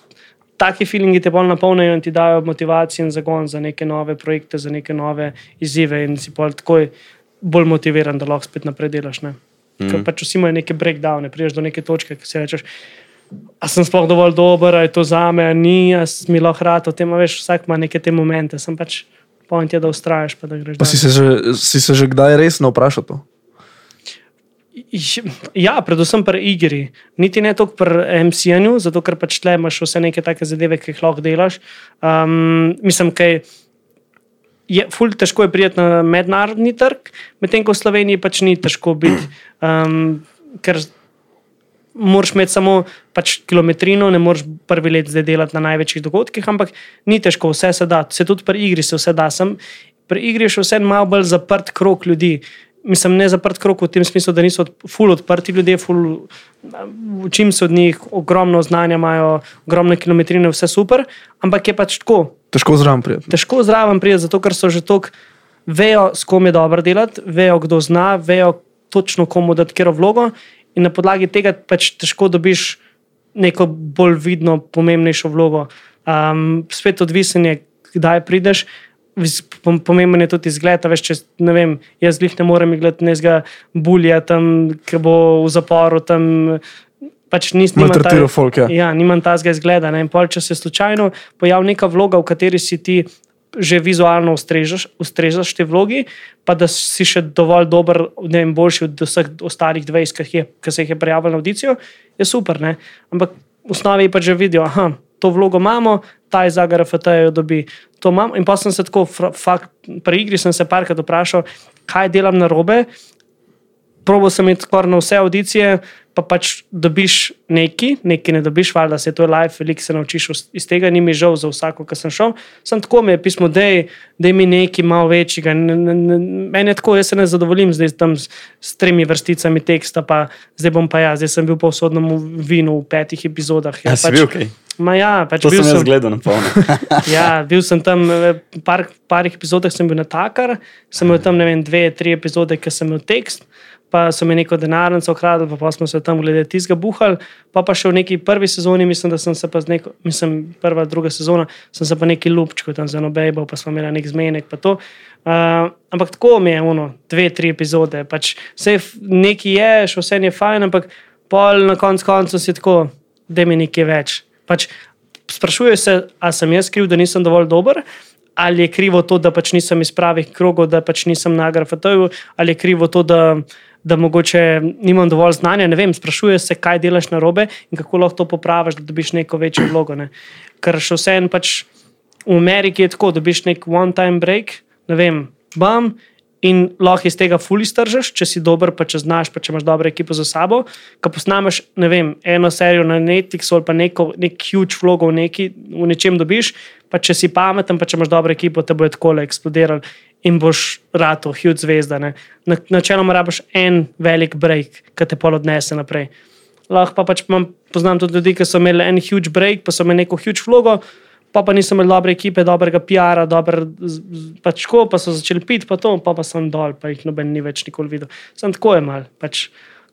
taki feelingi te bolj napolnijo in ti dajo motivacijo in zagon za neke nove projekte, za neke nove izzive, in si bolj takoj bolj motiviran, da lahko spet naprej delaš. Ne? Mm. Ker pač vsi imajo neke breakdowne, priješ do neke točke, ki si rečeš. A sem sploh dovolj dober, ali je to za me, ali ni, ali mi lahko rado, tem veš, vsak ima neke te momente, sem pač point je, da ustrajaš. Pa, da pa si, se že, si se že kdaj resno vprašal to? Ja, predvsem pri igri. Niti ne toliko pri MCN-u, zato ker pač tle imaš vse neke take zadeve, ki jih lahko delaš. Um, mislim, kaj je ful težko je priti na mednarodni trg, medtem ko v Sloveniji pač ni težko biti, um, ker moraš imeti samo pač kilometrino, ne moreš prvi let zdaj delati na največjih dogodkih, ampak ni težko, vse se da, se tudi pri igri se vse da. Sem, pri igri je še vse malo bolj zaprt krok ljudi. Mislim, ne zaprt krok v tem smislu, da niso ful odprti ljudje, ful, učim se od njih, ogromno znanja imajo, ogromne kilometrine, vse super, ampak je pač tako. Težko zraven prijeti. Težko zraven prijeti, zato ker so že tako, vejo, s kom je dobro delati, vejo, kdo zna, vejo točno, komu dati kero vlogo. In na podlagi tega pač težko dobiš neko bolj vidno, pomembnejšo vlogo. Um, spet odvisen je, kdaj prideš. Pomemben je tudi izgled. Veš, če, ne vem, jaz jih ne morem gledati, ne zga bulja tam, ki bo v zaporu. Tam, pač nis, nimam Maltretira folk, ja. Ja, nimam tazga izgleda. Ne? In pol, če se slučajno pojavi neka vloga, v kateri si ti že vizualno ustrežaš, ustrežaš te vlogi, pa da si še dovolj dober, ne vem, boljši od vseh ostalih 20, ki, je, ki se jih je prijavil na audicijo, je super. Ne? Ampak v osnovi pa že vidijo, da to vlogo imamo, ta iz AGRFT jo dobi. In pa sem se tako, fakt, pri igri sem se parkrat vprašal, kaj delam na robe. Probo sem iti skoraj na vse audicije, pa pač dobiš neki, neki ne dobiš, valjda se to je life, veliko se naučiš iz tega, ni mi žal za vsako, ki sem šel. Sem tako mi je pismo, da je mi nekaj malo večjega. Meni je tako, jaz se ne zadovoljim zdaj tam s, s tremi vrsticami teksta, pa zdaj bom pa jaz, zdaj sem bil pa v sodnem vinu v petih epizodah. Ja, pač, bil, okay. Ma ja, pač To bil sem jaz gledal na polno. ja, bil sem tam, v par, parih epizodah sem bil na takar, sem imel tam ne vem, dve, tri epizode, ki sem imel tekst, pa so mi neko denarnico ukradli, pa, pa smo se tam glede tizga buhali, pa pa še v neki prvi sezoni, mislim, da sem se pa z neko, mislim, prva, druga sezona, sem se pa neki lupčko tam za nobejbo, pa smo imeli nek zmenek. Uh, ampak tako mi je, ono, dve, tri epizode, pač vse neki je, še vse je fajn, ampak pol na koncu koncu si tako, da mi nekaj več. Pač, sprašujejo se, ali sem jaz kriv, da nisem dovolj dober, ali je krivo to, da pač nisem iz pravih krogov, da pač nisem na grafitoju, ali je krivo to, da, da mogoče nimam dovolj znanja. Ne vem, sprašujejo se, kaj delaš na robe in kako lahko to popraviš, da dobiš neko večjo vlogo. Ne. Ker še vseeno pač v Ameriki je tako, da dobiš nek one-time break, ne vem, bam. In lahko iz tega fully stržeš, če si dober, pa če znaš, pa če imaš dobro ekipo za sabo. Ko posnameš, vem, eno serijo na Netflixu ali pa neko, nek huge vlogo v, neki, v nečem dobiš, pa če si pameten, pa če imaš dobro ekipo, te bo tako eksplodiral in boš rato, huge zvezda. Ne. Na, načeloma rabiš en velik break, ki te pol odnese naprej. Lahko pa pač imam, poznam tudi ljudi, ki so imeli en huge break, pa so imeli neko huge vlogo pa, pa nisem imel dobre ekipe, dobrega PR-a, dober, pač ko pa so začeli piti, pa to, pa, pa sem dol, pa jih noben ni več nikoli videl. Sem tako je mal. Pač,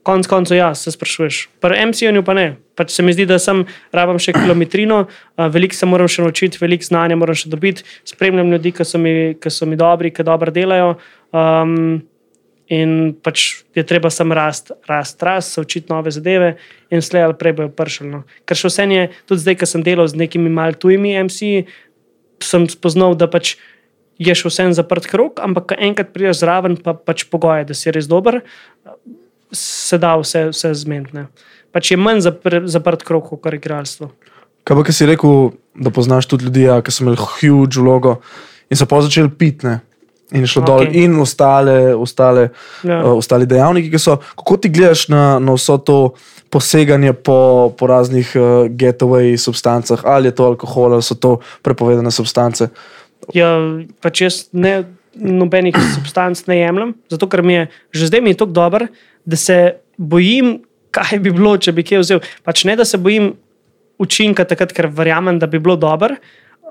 Konc koncev, ja, se sprašuješ. Pri MCU-ju pa ne. Pač se mi zdi, da sem rabim še kilometrino, veliko se moram še naučiti, veliko znanja moram še dobiti, spremljam ljudi, ki so mi, ki so mi dobri, ki dobro delajo. Um, in pač je treba sam rast, rast, rast, se učiti nove zadeve, in slej ali prej bojo pršali. No. Ker še vse je, tudi zdaj, ko sem delal z nekimi mal tujimi MC, sem spoznal, da pač je še vse en zaprt krok, ampak enkrat prideš zraven, pa pač pogoje, da si res dober, se da vse, vse zmeniti. Pač je manj zapr, zaprt krok kot igralstvo. Kaj pa, ki si rekel, da poznaš tudi ljudi, ja, ki so imeli huge vlogo in so pa začeli piti. ne? In je šlo okay. dol, in ostale, ostale, Ja. ja. uh, ostali dejavniki, ki so. Kako ti gledaš na, na vso to poseganje po, po raznih uh, getaway substancah, ali je to alkohol, ali so to prepovedane substance? Ja, pač jaz ne, nobenih substanc ne jemljem, zato ker mi je že zdaj mi je tako dober, da se bojim, kaj bi bilo, če bi kje vzel. Pač ne, da se bojim učinka, takrat, ker verjamem, da bi bilo dobro.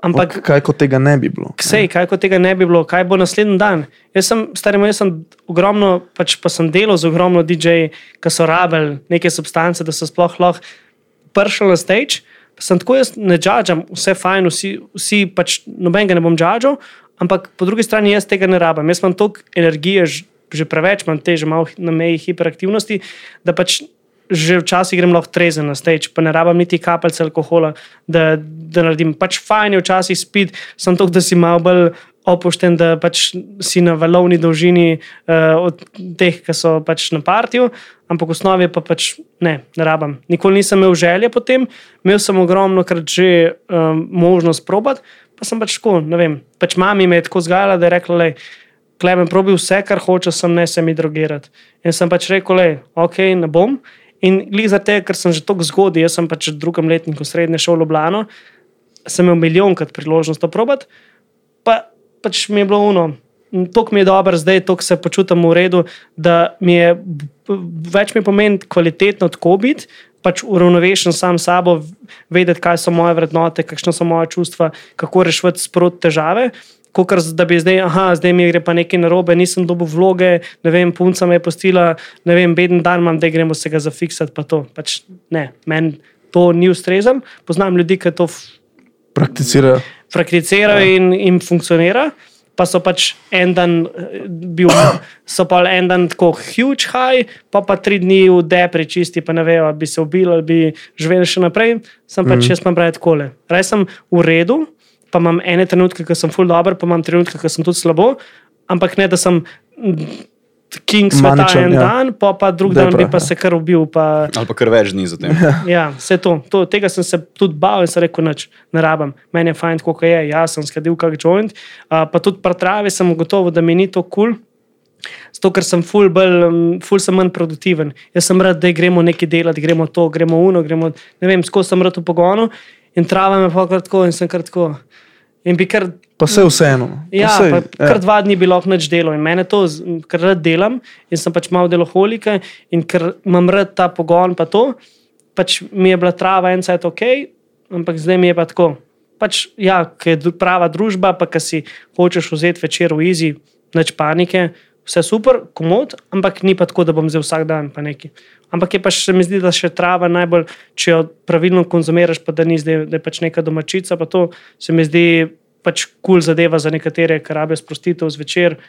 Ampak Ok, kaj kot tega ne bi bilo? Sej, kaj kot tega ne bi bilo, kaj bo naslednji dan. Jaz sem, starim, jaz sem ogromno, pač pa sem delal z ogromno DJ-ji, ki so rabili neke substance, da so sploh lahko prišli na stage. Pa sem tako, jaz ne džadžam, vse fajn, vsi, vsi pač nobenega ne bom džadžal, ampak po drugi strani jaz tega ne rabim. Jaz imam toliko energije, že preveč imam te, že malo na meji hiperaktivnosti, da pač že včasih grem lahko trezen na stage, pa ne rabim niti kapljice alkohola, da, da naredim. Pač fajn je včasih spiti, sem to, da si malo bolj opušten, da pač si na valovni dolžini uh, od teh, ki so pač na partiju, ampak v osnovi pa pač ne, ne rabim. Nikoli nisem imel želje potem, imel sem ogromno krat že um, možnost probati, Pa sem pač tako, ne vem. Pač mami me je tako zgajala, da je rekla, le, klemen, probi vse, kar hoče, sem ne se mi drogirati. In sem pač rekel, le, ok, ne bom. In glede za te, ker sem že tako zgodaj, jaz sem pač v drugem letniku srednje šole v Ljubljano, sem imel milijonkrat priložnost to probati, pa pač mi je bilo uno. Tok mi je dobro, zdaj tok se počutim v redu, da mi je več mi pomeni kvalitetno tako biti, pač uravnovešen sam sabo, vedeti, kaj so moje vrednote, kakšne so moje čustva, kako rešiti sprot težave. Kot da bi zdaj, aha, zdaj mi gre pa nekaj narobe, nisem dobil vloge, ne vem, punca me je postila, ne vem, beden dan imam, da gremo se ga zafiksati. Pa to. Pač ne, meni to ni ustrezno. Poznam ljudi, ki to Prakticirajo. prakticirajo Ja. in, in funkcionira. Pa so pač en dan eh, bil, so pa en dan tako huge high, pa pa tri dni v depri čisti, pa ne vejo, ali bi se ubili ali bi živeli še naprej. Sem pač mm. jaz imam brati kole. Raj sem v redu, pa imam ene trenutke, ko sem full dobro, pa imam trenutke, ko sem tudi slabo, ampak ne da sem king sveta Maničen, en ja. dan, pa, pa drug Depra, dan bi pa ja. se kar ubil. Pa, Ali pa kar več dni za tem. Ja, vse to. to. Tega sem se tudi bal in sem rekel, noč ne rabim. Meni je fajn, kako je. Jaz sem skadil kak joint. Uh, pa tudi pri travi sem ugotovil, da mi ni to kul. Cool. Zato, ker sem ful, bolj, um, ful sem manj produktiven. Jaz sem rad, da gremo nekaj delati, gremo to, gremo uno, gremo, ne vem, skozi sem rad v pogonu in trava me pa kratko in sem kratko. In bi kar Pa vse vseeno. no. Pa Ja, sej, pa, kar dva dni bi lahko več delal in mene to, ker rad delam in sem pač malo deloholika in ker imam rad ta pogon, pa to, pač mi je bila trava en cajt ok, ampak zdaj mi je pa tako. Pač, ja, ker je prava družba, pa ki si hočeš vzeti večer v izi, neč panike, vse super, komod, ampak ni pa tako, da bom zdaj vsak dan pa neki. Ampak je pa še, mi zdi, da še trava najbolj, če jo pravilno konzumiraš, pa da ni zdaj, da je pač neka domačica, pa to se mi zdi pač kul cool zadeva za nekatere, ki rabijo sprostitev zvečer,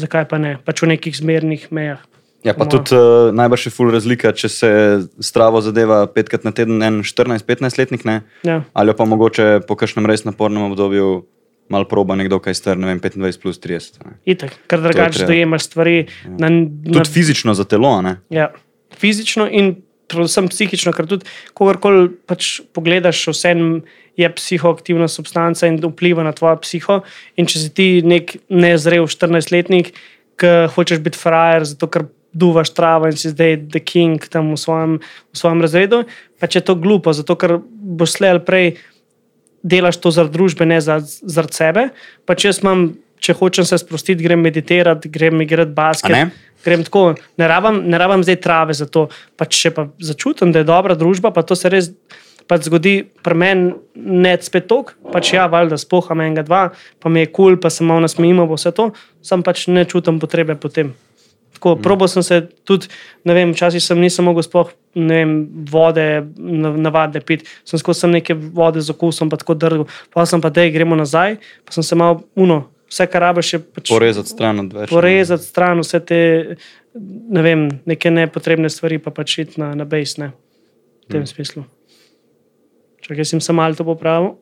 zakaj pa ne, pač v nekih zmernih mejah. Ja, pa tudi uh, najbrž je ful razlika, če se stravo zadeva petkrat na teden, en 14-15 letnik, ne? Ja. ali pa mogoče po kakšnem res napornem obdobju malo proba nekdo, kaj star, ne vem, 25 plus 30. Ne? Itak, ker drugače dojemaš stvari na, na, Tudi fizično za telo, ne? Ja, fizično in predvsem psihično, ker tudi, kogarkoli pač pogledaš, vse je psihoaktivna substanca in vpliva na tvojo psiho. In če si ti nek nezrel 14-letnik, ki hočeš biti frajer, zato ker duvaš travo in si zdaj the king tam v svojem, v svojem razredu, pač je to glupo, zato ker boš slej ali prej delaš to zaradi družbe, ne za- zaradi sebe. Pač jaz imam, če hočem se sprostiti, grem meditirati, grem igrati basket. Ne? Grem tako, ne rabim, ne rabim zdaj trave za to. Pač če pa začutim, da je dobra družba, pa to se res pač zgodi pri meni, ne spet tok, pač ja, valjda spoham enega, dva, pa mi je kul, cool, pa se malo nasmejimo, vse to, sam pač ne čutim potrebe potem. Tako, mm. Probal sem se tudi, ne vem, včasih sem nisem mogel sploh ne vem, vode, na- navadne piti, sem skozi sem neke vode z okusom, pa tako drgal, pa sem pa, da gremo nazaj, pa sem se malo uno, vse kar rabiš je pač Porezati stran od več. ne. porezati stran vse te ne vem, neke nepotrebne stvari, pa pač iti na, na base, ne, v tem mm. smislu. Čakaj, sem se malo to popravil.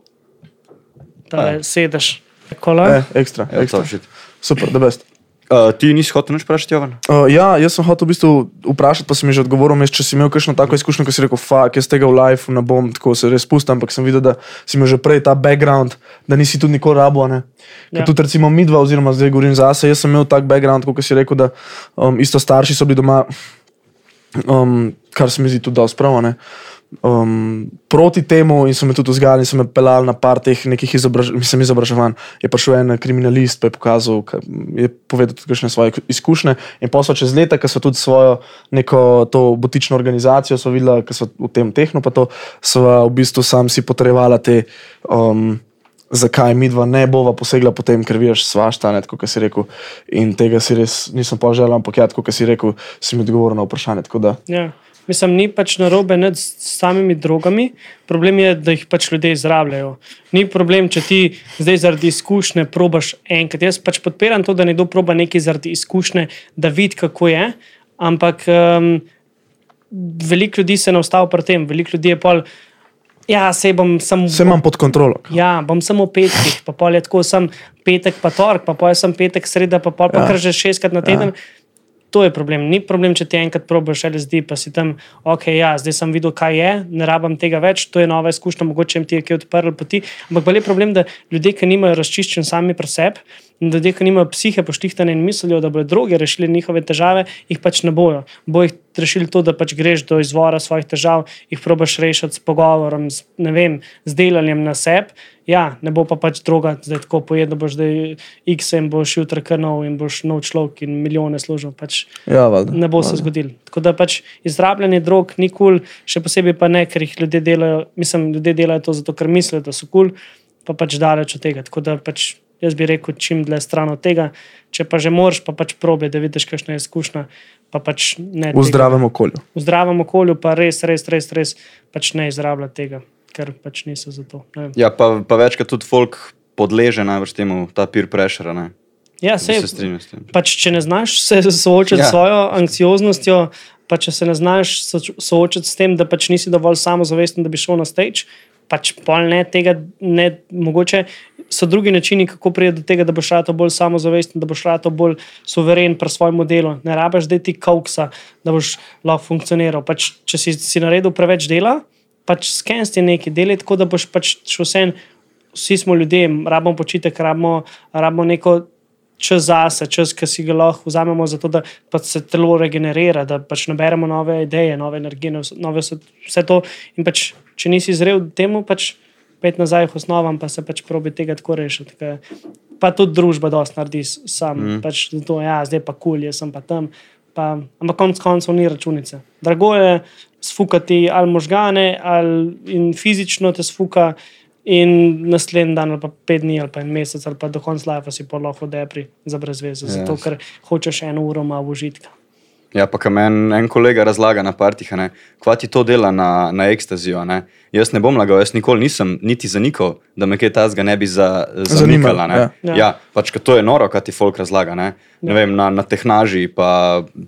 Ta A. je sedež. Kola. Eh, ekstra, Ja, ekstra. shit. Super, da best. Uh, ti nisi hotel nič vprašati, Jovan? Uh, ja, jaz sem hotel v bistvu vprašati, pa si mi že odgovoril, mes, če si imel kakšno tako izkušnjo, ko si rekel, fuck, jaz tega v lifeu ne bom tako se res spustil, ampak sem videl, da si imel že prej ta background, da nisi tudi nikoli rabo. Ne? Ja. Ja. Tudi recimo mi dva, oziroma zdaj govorim zase, jaz sem imel tak background, kot si rekel, da um, isto starši so bili doma, um, kar se mi zdi tudi dosti prav. Um, proti temu in so me tudi vzgajali, so me pelali na par teh nekih izobraž mislim, izobraževanj. Je prišel en kriminalist, pa je pokazal, ka- je povedal tudi kakšne svoje izkušnje. In pa so čez leta, ki so tudi svojo neko to butično organizacijo, so videli, ki so v tem tehnu, pa to so v bistvu sam si potrebovali te. Um, Zakaj mi dva ne bova posegla po tem, ker veš, svašta, ne, kot si rekel. In tega si res nisem pa želel, ampak ja, kot si rekel, si mi odgovoril na vprašanje. tako da- Ja. Mislim, ni pač narobe nad samimi drogami, problem je, da jih pač ljudje izrabljajo. Ni problem, če ti zdaj zaradi izkušnje probaš enkrat. Jaz pač podpiram to, da nekdo proba nekaj zaradi izkušnje, da vidi, kako je. Ampak um, veliko ljudi se ne ustavi pri tem, veliko ljudi je pol. Ja, se bom samo. Vse imam pod kontrolo. Ja, bom samo petkih, pa pol je tako, sem petek, pa torek, pa pol sem petek, sreda, pa pol pa Ja. kar že šestkrat na teden. Ja. To je problem. Ni problem, če ti enkrat probiš LSD, pa si tam, ok, ja, zdaj sem videl, kaj je, ne rabim tega več, to je nova izkušnja, mogoče jim ti je kaj odprl poti. Ampak bolj je problem, da ljudje, ki nimajo razčiščen sami pri sebi, ljudje, ki nimajo psihe poštihtane in mislijo, da bodo druge rešili njihove težave, jih pač ne bojo. Bo jih rešili to, da pač greš do izvora svojih težav, jih probaš rešiti s pogovorom, z, ne vem, z delanjem na sebi. Ja, ne bo pa pač druga, zdaj tako pojedel, da boš zdaj X in boš jutri krnov in boš nov človek in milijone služil. Pač Ja, valjda, ne bo se valjda. zgodilo. Tako da pač izrabljanje drog ni kul, cool, še posebej pa ne, ker jih ljudje delajo, mislim, ljudje delajo to zato, ker mislijo, da so kul, cool, pa pač daleč od tega. Tako da pač jaz bi rekel, čim dlje stran od tega, če pa že moraš, pa pač probe, da vidiš, kakšna je izkušnja. Pa pač ne V tega. zdravem okolju. v zdravem okolju, pa res, res, res, res pač ne izrabljati tega, ker pač niso za to. Ja, pa, pa večkrat tudi folk podleže najbrž temu, ta peer pressure. Ne? Ja, Se, sej, se strinjam s tem. pač, če ne znaš se soočiti Ja. ja. s svojo anksioznostjo, pa če se ne znaš soočiti s tem, da pač nisi dovolj samozavesten, da bi šel na stage, pač pol ne tega, ne, mogoče so drugi načini, kako priti do tega, da boš rado bolj samozavesten, da boš rado bolj suveren pri svojem delu. Ne rabiš zdaj ti kauksa, da boš lahko funkcioniral. Pač, če si, si naredil preveč dela, pač skensti nekaj, delaj tako, da boš pač še vse. Vsi smo ljudje, rabimo počitek, rabimo, rabimo neko čas zase, čas, ki si ga lahko vzamemo, zato da pač se telo regenerira, da pač naberemo nove ideje, nove energije, nove vse, vse to. In pač, če nisi zrel temu, pač pet nazaj v osnovam, pa se pač probi tega tako rešiti. ker Pa tudi družba dosti naredi sam. Mm. Pač zato, ja, zdaj pa kul, cool, jaz sem pa tam. Pa, ampak konec koncev ni računice. Drago je sfukati ali možgane, ali in fizično te sfuka, in naslednji dan, ali pa pet dni, ali pa en mesec, ali pa do konca lajfa si pa lahko depri za brezveze, yes. zato Yes. ker hočeš eno uro malo užitka. Ja, pa kam en, en kolega razlaga na partih, ne, kva ti to dela na, na ekstazijo. Ne. Jaz ne bom lagal, jaz nikoli nisem niti zanikal, da me kaj tazga ne bi za, zanikala. Ne. ja. Ja. Ja, pač to je noro, kaj ti folk razlaga. Ne. Ne vem, na, na tehnaži, pa,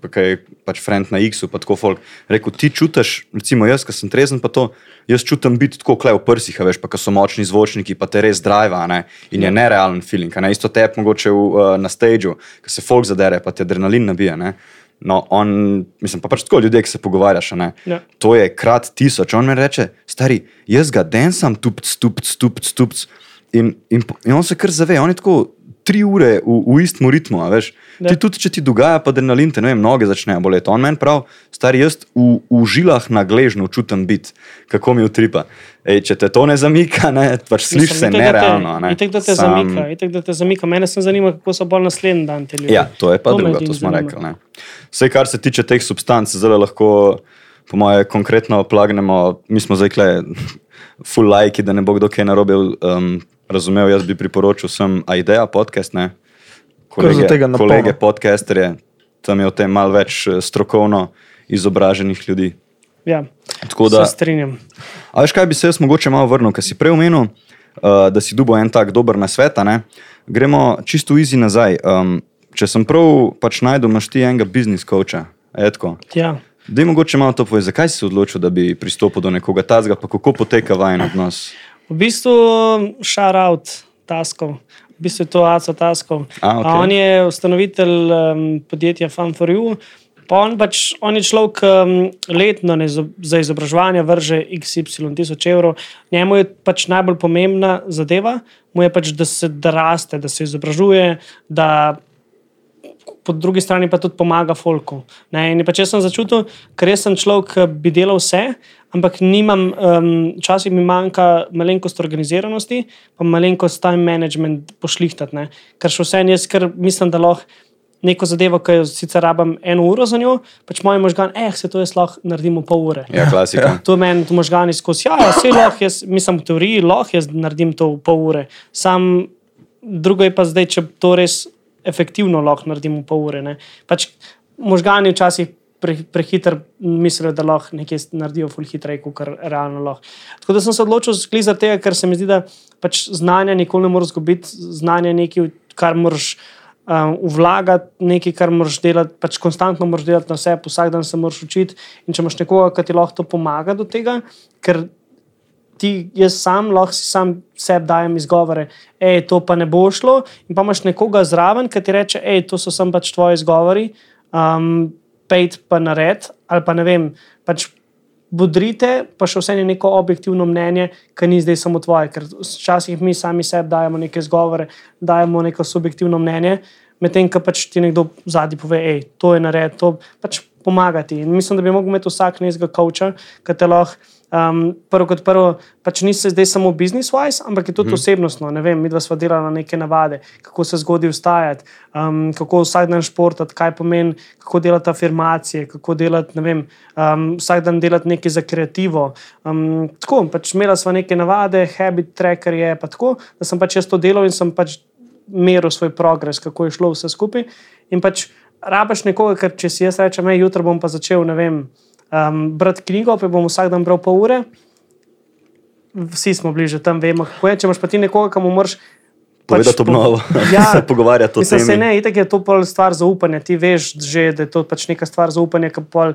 pa kaj pač friend na X-u, pa tako folk. Rekel, ti čutiš, recimo jaz, ki sem trezen, pa to, jaz čutim biti tako klej v prsih, veš, pa ko so močni zvočniki, pa te res driva, ne, in je nerealen feeling. Ne. Isto te mogoče v, uh, na stageu, ko se folk zadere, pa te adrenalin nabija. Ne. No, on, mislim, pa pač tako ljudje, ki se pogovarjaš. Ja. To je krat tisoč. On mi reče, stari, jaz ga densam, tup, stup, stup, stup. In, in, in on se kar zave, on je tako tri ure v, v istem ritmu. veš. Ja. Ti tudi, če ti dogaja, pa adrenalin, te ne vem, noge začnejo boleti. On meni prav, stari, jaz v, v žilah na gležnju čutim biti, kako mi utripa. Ej, če te to ne zamika, ne, pač slišiš se nerealno. a Ne. Itek, da te Sam- zamika, itek, da te zamika. Mene se zanima, kako so bolj naslednji dan ti ljudje. Ja, to je pa me drugo, to smo rekli. ne. Vse, kar se tiče teh substanc, zelo lahko, po moje, konkretno plagnemo. Mi smo zdaj kle, full lajki, da ne bo kdo kaj narobe um, razumel. Jaz bi priporočil sem Aideja podcast, ne. Kolege podcasterje, tam je o tem malo več eh, strokovno izobraženih ljudi. Ja, Tako da, se strinjam. A veš, kaj bi se jaz mogoče malo vrnil, ker si prej omenil, uh, da si dubo en tak dober na svet. Gremo čisto izi nazaj. Um, če sem prav pač najdel, imaš ti enega biznis coacha. Etko. Ja. Da je mogoče malo to povedati, zakaj si se odločil, da bi pristopil do nekoga tazga, pa kako poteka vajen odnos. V bistvu šarout taskov, v bistvu je to Aco taskov. A, okej. A on je ustanovitelj um, podjetja Fun for You. Pa on, pač, on je človek, um, letno ne, izo- za izobraževanje vrže XY tisoč evrov. Njemu je pač najbolj pomembna zadeva, mu je pač, da se da raste, da se izobražuje, da po drugi strani pa tudi pomaga folku. Ne, in pač jaz sem začutil, ker jaz sem človek, ki bi delal vse, ampak nimam, um, včasih mi manjka malenkost organiziranosti, pa malenkost time management pošlihtati. ne. Ker še vse jaz, ker mislim, da lahko neko zadevo, ki jo sicer rabim eno uro za njo, pač moj možgan, eh, se to jaz lahko naredim v pol ure. Ja, klasika. To je meni možgani skozi. Ja, vse lahko, jaz mislim v teoriji, lahko jaz naredim to v pol ure. Sam drugo je pa zdaj, če to res efektivno lahko naredim v pol ure. Ne. Pač možgani včasih pre, prehiter mislijo, da lahko nekaj naredijo ful hitreje, kot realno lahko. Tako da sem se odločil skli za tega, ker se mi zdi, da pač znanja nikoli ne moreš izgubiti, znanje je nekaj, kar moraš. Um, vlagati nekaj, kar moraš delati, pač konstantno moraš delati na sebi, vsak dan se moraš učiti. In če imaš nekoga, ki ti lahko pomaga do tega, ker ti, jaz sam lahko sam sebi dajem izgovore, hej, to pa ne bo šlo. In pa imaš nekoga zraven, ki ti reče, hej, to so sem pač tvoji izgovori, um, pejt pa nared, ali pa ne vem, pač bodrite, pa še vse neko objektivno mnenje, ki ni zdaj samo tvoje, ker včasih mi sami sebi dajemo neke zgovore, dajemo neko subjektivno mnenje, medtem ko pač ti nekdo zadnji pove, hej, to je nared, to pač pomagati. In mislim, da bi lahko imel vsak nekega coacha, ki te lahko. Um, prvo kot prvo, pač nisi zdaj samo business-wise, ampak je tudi mm. osebnostno. Ne vem, mi dva sva delala neke navade, kako se zgodi vstajati, um, kako vsak dan športati, kaj pomeni, kako delati afirmacije, kako delati, ne vem, um, vsak dan delati nekaj za kreativo. Um, tako, pač imela sva neke navade, habit tracker je pa tako, da sem pač jaz to delal in sem pač meril svoj progres, kako je šlo vse skupaj. In pač rabaš nekoga, ker če si jaz rečem, jutro bom pa začel, ne vem um, brati knjigo, pa bom vsak dan bral pol ure. Vsi smo bliže tam, vemo, kako je. Če imaš pa ti nekoga, kam moraš. Povedati pač, obnovo, ja, se pogovarjati o tem. Se ne, itak je to pol stvar zaupanja. Ti veš, že, da je to pač neka stvar zaupanja, ki pol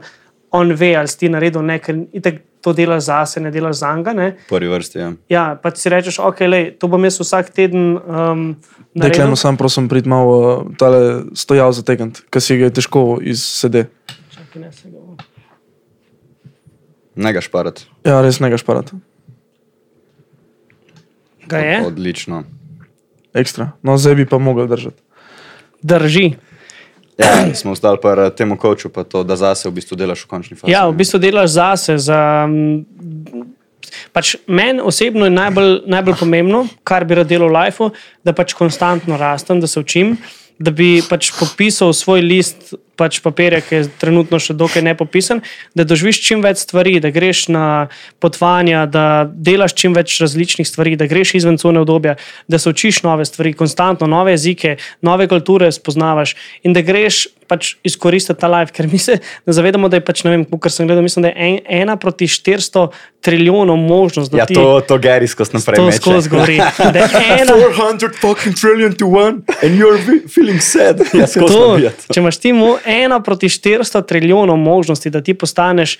on ve, ali si ti naredil nekaj, itak to delaš zase, ne delaš za njega. Prvi vrsti, ja. Ja, pa si rečeš, ok, lej, to bom jaz vsak teden. Um, Dekle, no, sam prosim, prid malo uh, tale stojal za tegant, ker si ga je težko izsede. Čakaj, ne se ga. Ne ga šparati. Ja, res ne ga šparati. Ga je? Odlično. Ekstra. No, zdaj bi pa mogel držati. Drži. Ja, smo ostali pa temu koču, pa to, da zase v bistvu delaš v končni fazi. Ja, v bistvu delaš zase. Za, pač meni osebno je najbolj, najbolj pomembno, kar bi rad delal v lifeu, da pač konstantno rastem, da se učim, da bi pač popisal svoj list pač papirja, ki je trenutno še dokaj ne popisan, da doživiš čim več stvari, da greš na potovanja, da delaš čim več različnih stvari, da greš izven cone obdobja, da se učiš nove stvari, konstantno nove jezike, nove kulture spoznavaš in da greš pač izkoristiti ta life, ker mi se zavedamo, da je pač, ne vem, kar sem gledal, mislim, da je en, ena proti 400 trilijonov možnost. Ja, to, to Gary skozi naprej. To skozi govori. Da je ena. 400 fucking trillion to one and you're feeling sad. Ja, to, če imaš ti mo ena proti 400 trilijonov možnosti, da ti postaneš,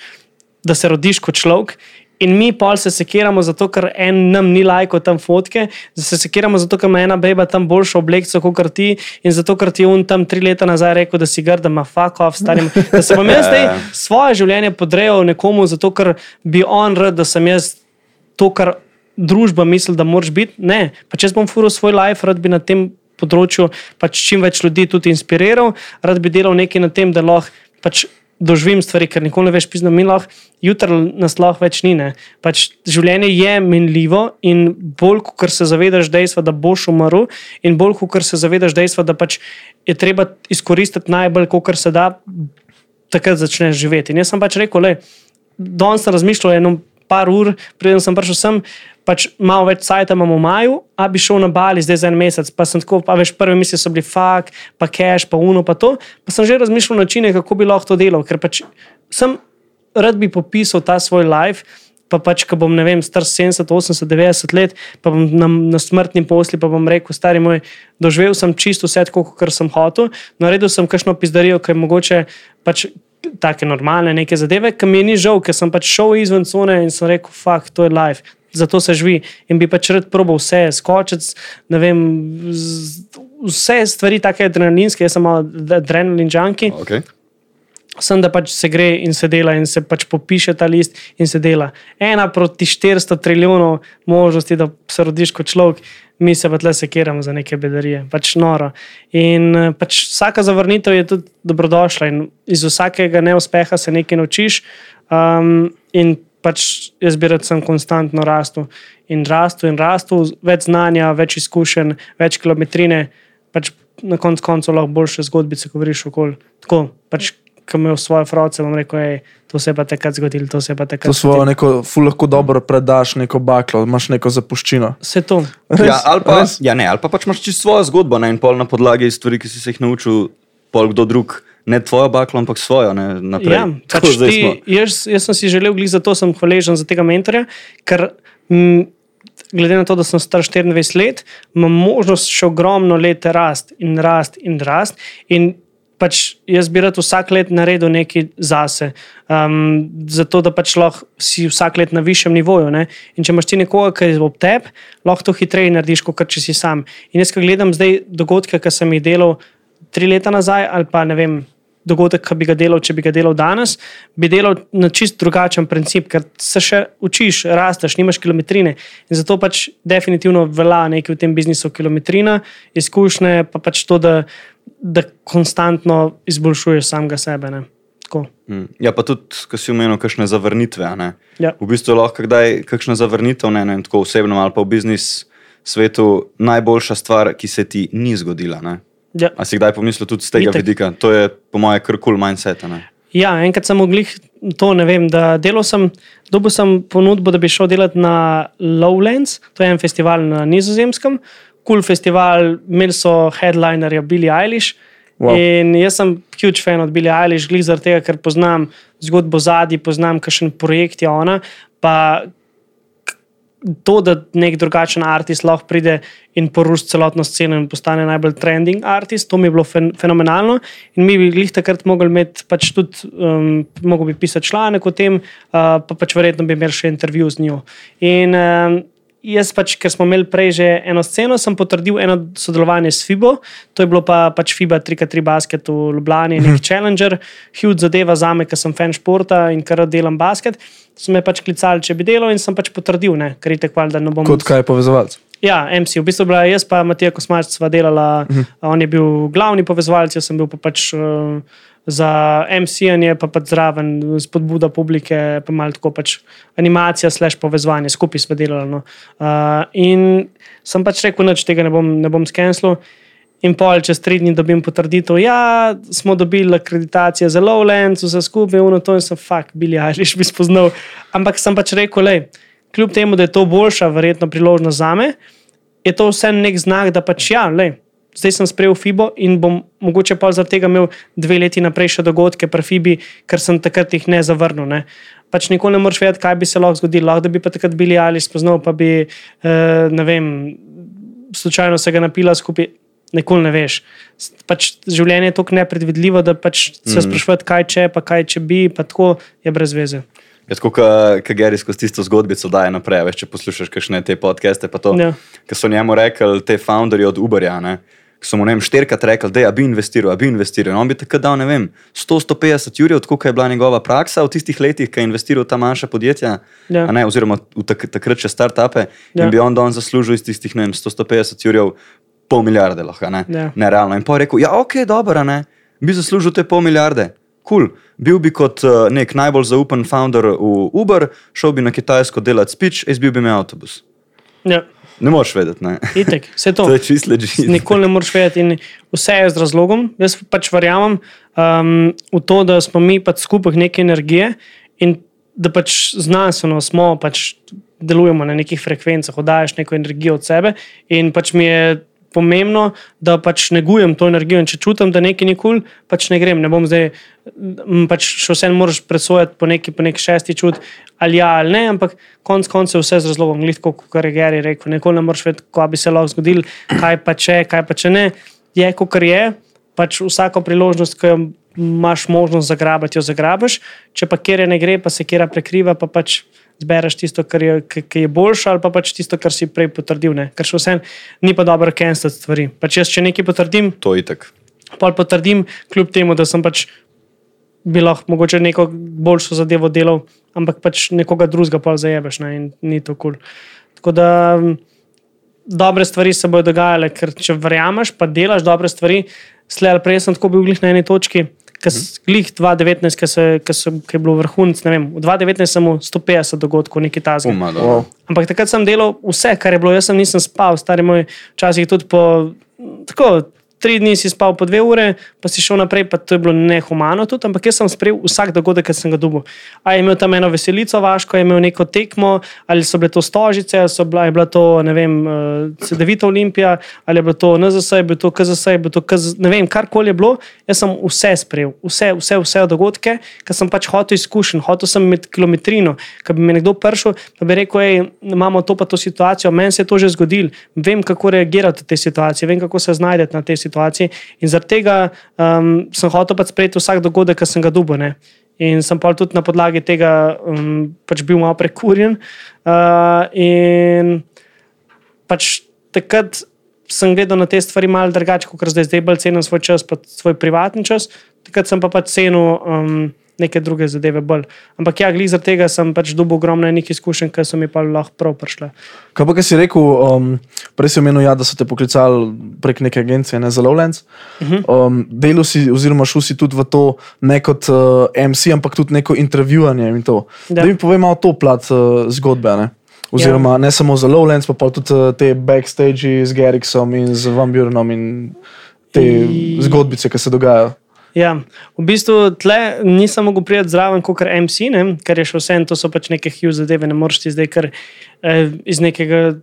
da se rodiš kot človek. In mi pa se sekiramo zato, ker en nam ni lajko tam fotke, da se sekiramo zato, ker ima ena beba tam boljšo obleko kot ti in zato, ker ti je on tam tri leta nazaj rekel, da si grd, da ima fuck off, starim. Da se bom jaz zdaj svoje življenje podrejal nekomu zato, ker bi on rad, da sem jaz to, kar družba misli, da moraš biti. Ne, pa če bom furil svoj life, rad bi na tem področju pač čim več ljudi tudi inspiriral, rad bi delal nekaj na tem, da lahko pač doživim stvari, ker nikoli ne veš, pisno mi lahko, jutri nas lahko več ni. Pač življenje je minljivo in bolj, ko se zavedaš dejstva, da boš umrl, in bolj, ko se zavedaš dejstva, da pač je treba izkoristiti najbolj, kar se da, takrat začneš živeti. In jaz sem pač rekel, da danes sem razmišljal eno par ur, preden sem prišel sem pač malo več sajta imamo v maju, a bi šel na Bali zdaj za en mesec. Pa sem tako, pa veš, prve misli so bili fak, pa cash, pa uno, pa to. Pa sem že razmišljal načine, kako bi lahko to delal, ker pač sem rad bi popisal ta svoj life. Pa pač, ko bom, ne vem, star 70, 80, 90 let, pa bom na, na smrtni posli, pa bom rekel, stari moj, doživel sem čisto vse, kot sem hotel, naredil sem kakšno pizdarijo, ki je mogoče pač take normalne neke zadeve, ki mi ni žal, ker sem pač šel izven cone in sem rekel, fuck, to je life zato se živi. In bi pač rad probo vse, skočiti, ne vem, vse stvari, tako adrenalinske, jaz sem adrenalin junkie. Okay. Sem da pač se gre in se dela, in se pač popiše ta list, in se dela. Ena proti 400 trilijonov možnosti, da se rodiš kot človek, mi se pa tle sekiramo za neke bedarije, pač noro. In pač vsaka zavrnitev je tudi dobrodošla, in iz vsakega neuspeha se nekaj naučiš. Um, in pač jaz bi rad sem konstantno rastel in rastel in rastel, več znanja, več izkušenj, več kilometrine, pač na koncu koncev lahko boljše zgodbice, ko greš okoli. Tako, pač, ki v svoje froce, vam rekel, hej, to se je pa takrat zgodilo, to se je pa takrat. To svojo neko, ful lahko dobro predaš, neko baklo, imaš neko zapuščino. Se to. Res, ja, ali pa, ja, ne, ali pa pač imaš čisto svojo zgodbo ne, in pol na podlagi stvari, ki si se jih naučil, pol kdo drug ne tvojo baklo, ampak svojo. Ne, ja, pač ti, jaz, jaz sem si želel, glede za to sem hvaležen za tega mentorja, ker m, glede na to, da sem star 24 let, imam možnost še ogromno let rast in rast in rast. In pač jaz bi rad vsak let naredil nekaj zase, um, zato da pač lahko si vsak let na višjem nivoju. Ne? In če imaš ti nekoga, ki je ob tebi, lahko to hitreje narediš, kot če si sam. In jaz, ko gledam zdaj dogodke, ki sem jih delal tri leta nazaj, ali pa ne vem dogodek, ki bi ga delal, če bi ga delal danes, bi delal na čist drugačen princip, ker se še učiš, rasteš, nimaš kilometrine. In zato pač definitivno velja nekaj v tem biznisu kilometrina, izkušnje, pa pač to, da, da konstantno izboljšuješ samega sebe. Ne. Tako. Mm. Ja, pa tudi, ko si omenil, kakšne zavrnitve. Ja. V bistvu lahko kdaj kakšna zavrnitev, ne, ne vem, tako osebno ali pa v biznis svetu, najboljša stvar, ki se ti ni zgodila. Ne. Ja. A si kdaj pomislil tudi z tega Itak. vidika? To je, po mojem, kar kul cool mindset. Ne. Ja, enkrat sem mogel to, ne vem, da delal sem, dobil sem ponudbo, da bi šel delati na Lowlands, to je en festival na Nizozemskem, kul cool festival, imeli so headlinerja Billy Eilish. Wow. In jaz sem huge fan od Billy Eilish, glih zaradi tega, ker poznam zgodbo zadnji, poznam, kakšen projekt je ona. Pa to, da nek drugačen artist lahko pride in poruši celotno sceno in postane najbolj trending artist, to mi je bilo fen fenomenalno. In mi bi jih takrat mogli imeti, pač tudi, um, mogel bi pisati članek o tem, uh, pa pač verjetno bi imeli še intervju z njo. In um, jaz, pač, ker smo imeli prej že eno sceno, sem potrdil eno sodelovanje s FIBO, to je bilo pa pač FIBA 3x3 basket v Ljubljani, nek challenger, huge zadeva za me, ker sem fan športa in ker delam basket. So me pač klicali, če bi delal, in sem pač potrdil, ne, ker je tako, da ne bom. Kot kaj povezovalec. Ja, MC, v bistvu bila jaz pa Matija Kosmač sva delala, uh -huh. on je bil glavni povezovalec, jaz sem bil pa pač uh, za MC-anje, pa pač zraven spodbuda publike, pa malo tako pač animacija, slash povezovanje, skupaj sva delala. No. Uh, in sem pač rekel, da tega ne bom, bom skenslil. In pol čez tri dni dobim potrditev, da ja, smo dobili akreditacijo za Lowlands, vse skupaj, in to in sem fakt, bili ališ bi spoznal. Ampak sem pač rekel, le, kljub temu, da je to boljša, verjetno priložnost za me, je to vse nek znak, da pač ja, lej, zdaj sem sprejel FIBO in bom mogoče pa zaradi tega imel dve leti naprej še dogodke pri FIBI, ker sem takrat jih ne zavrnil. Ne. Pač nikoli ne moreš vedeti, kaj bi se lahko zgodilo. Lahko bi pa takrat bili ali spoznal, pa bi, eh, ne vem, slučajno se ga napila skupaj. Nikoli ne veš. Pač življenje je tako nepredvidljivo, da pač se mm. sprašuješ, kaj če, pa kaj če bi, pa tako je brez veze. Je tako, kot Gary skozi tisto zgodbico daje naprej. Veš, če poslušaš kakšne te podcaste, pa to, Ja. ki so njemu rekli, te founderji od Uberja, ne, ki so mu vem, štirikrat rekli, da bi investiral, a bi investiral. In on bi takrat dal, ne vem, 100-150 jurjev, tako je bila njegova praksa v tistih letih, ki je investiral ta manjša podjetja, Ja. ne, oziroma v tak, takrat še start-upe, Ja. in bi on, da on zaslužil iz tistih, ne vem, 100-150 jurjev, pol milijarde lahko, ne, Ja. nerealno. In pa je rekel, ja, ok, dobro, ne, bi zaslužil te pol milijarde. Cool. Bil bi kot uh, nek najbolj zaupen founder v Uber, šel bi na Kitajsko delati speech, izbil bi mi avtobus. Ja, Ne moreš vedeti, ne. itek, vse to. To je čist ležite. Nikoli ne moreš vedeti, in vse je z razlogom. Jaz pač verjamem um, v to, da smo mi pač skupaj neke energije in da pač znanstveno smo, pač delujemo na nekih frekvencah, oddajaš neko energijo od sebe. In pač mi je pomembno, da pač negujem to energijo. In če čutim, da nekaj ni kul, cool, pač ne grem. Ne bom zdaj, pač še vse moraš presojati po neki, po neki šesti čut, ali ja ali ne, ampak konec koncev vse z razlogom. Glitko, kot je Gary rekel, nikoli ne moreš vedeti, kaj bi se lahko zgodilo, kaj pa če, kaj pa če ne. Je, kot je, pač vsako priložnost, ki jo imaš možnost zagrabiti, jo zagrabiš, če pa kjer ne gre, pa se kjer prekriva, pa pač zbereš tisto, kar je, ki- je boljše, ali pa pač tisto, kar si prej potrdil. Ne? Ker še vsem ni pa dobro cancel stvari. Pač jaz, če nekaj potrdim, To je tako. pol potrdim, kljub temu, da sem pač bi lahko mogoče neko boljšo zadevo delal, ampak pač nekoga drugega pa zajebeš ne? in ni to kul. Cool. Tako da dobre stvari se bodo dogajale, ker če verjameš, pa delaš dobre stvari, slej ali prej sem tako bil glih na eni točki. Glih 2019, ki se- ki so- ki je bilo vrhunec, ne vem, v 2019 sem imel 150 dogodkov, nekaj tasga. Uma, Wow. wow. Ampak takrat sem delal vse, kar je bilo. Jaz sem nisem spal, stari moj, včasih tudi po tako. Tri dni si spal po dve ure, pa si šel naprej, pa to je bilo nehumano tudi, ampak jaz sem sprejel vsak dogodek, ki sem ga dobil. A je imel tam eno veselico, vaško, je imel neko tekmo, ali so bile to stožice, ali so bila, je bila to, ne vem, uh, CD-vita Olimpija, ali je bilo to NZS, je bilo to KZS, je bilo to KZ, ne vem, karkoli je bilo. Jaz sem vse sprejel, vse, vse, vse dogodke, ker sem pač hotel izkušen, hotel sem imeti kilometrino. Ker bi me nekdo prišel, pa bi rekel, ej, imamo to pa to situacijo, meni se je to že zgodilo, vem, kako reagirati v tej situaciji, vem, kako se znajdete na tej situaciji. In zaradi tega um, sem hotel pač sprejeti vsak dogodek, ki sem ga dubo. Ne? In sem pa tudi na podlagi tega um, pač bil malo prekurjen. Uh, in pač takrat sem gledal na te stvari malo drugače, kot zdaj, zdaj bolj cenim svoj čas, pa svoj privatni čas. Takrat sem pa pač cenil um, neke druge zadeve bolj. Ampak ja, glede tega sem pač dobil ogromno nekih izkušenj, ki so mi pa lahko prav prišle. Kaj pa, kaj si rekel, um, prej si omenil, ja, da so te poklicali prek neke agencije, ne za Lowlands. Uh -huh. um, Delo si, oziroma šel si tudi v to ne kot uh, MC, ampak tudi neko intervjuvanje in to. Da, da mi povej malo to plat uh, zgodbe. Ne? Oziroma, ja. ne samo za Lowlands, pa, pa tudi uh, te backstage z Geriksom in z Van Burenom in te zgodbice, ki se dogajajo. Ja, v bistvu tle nisem mogel priti zraven kot MC, ne? ker je še vse en, to so pač neke huje zadeve, ne moreš ti zdaj kar eh, iz nekega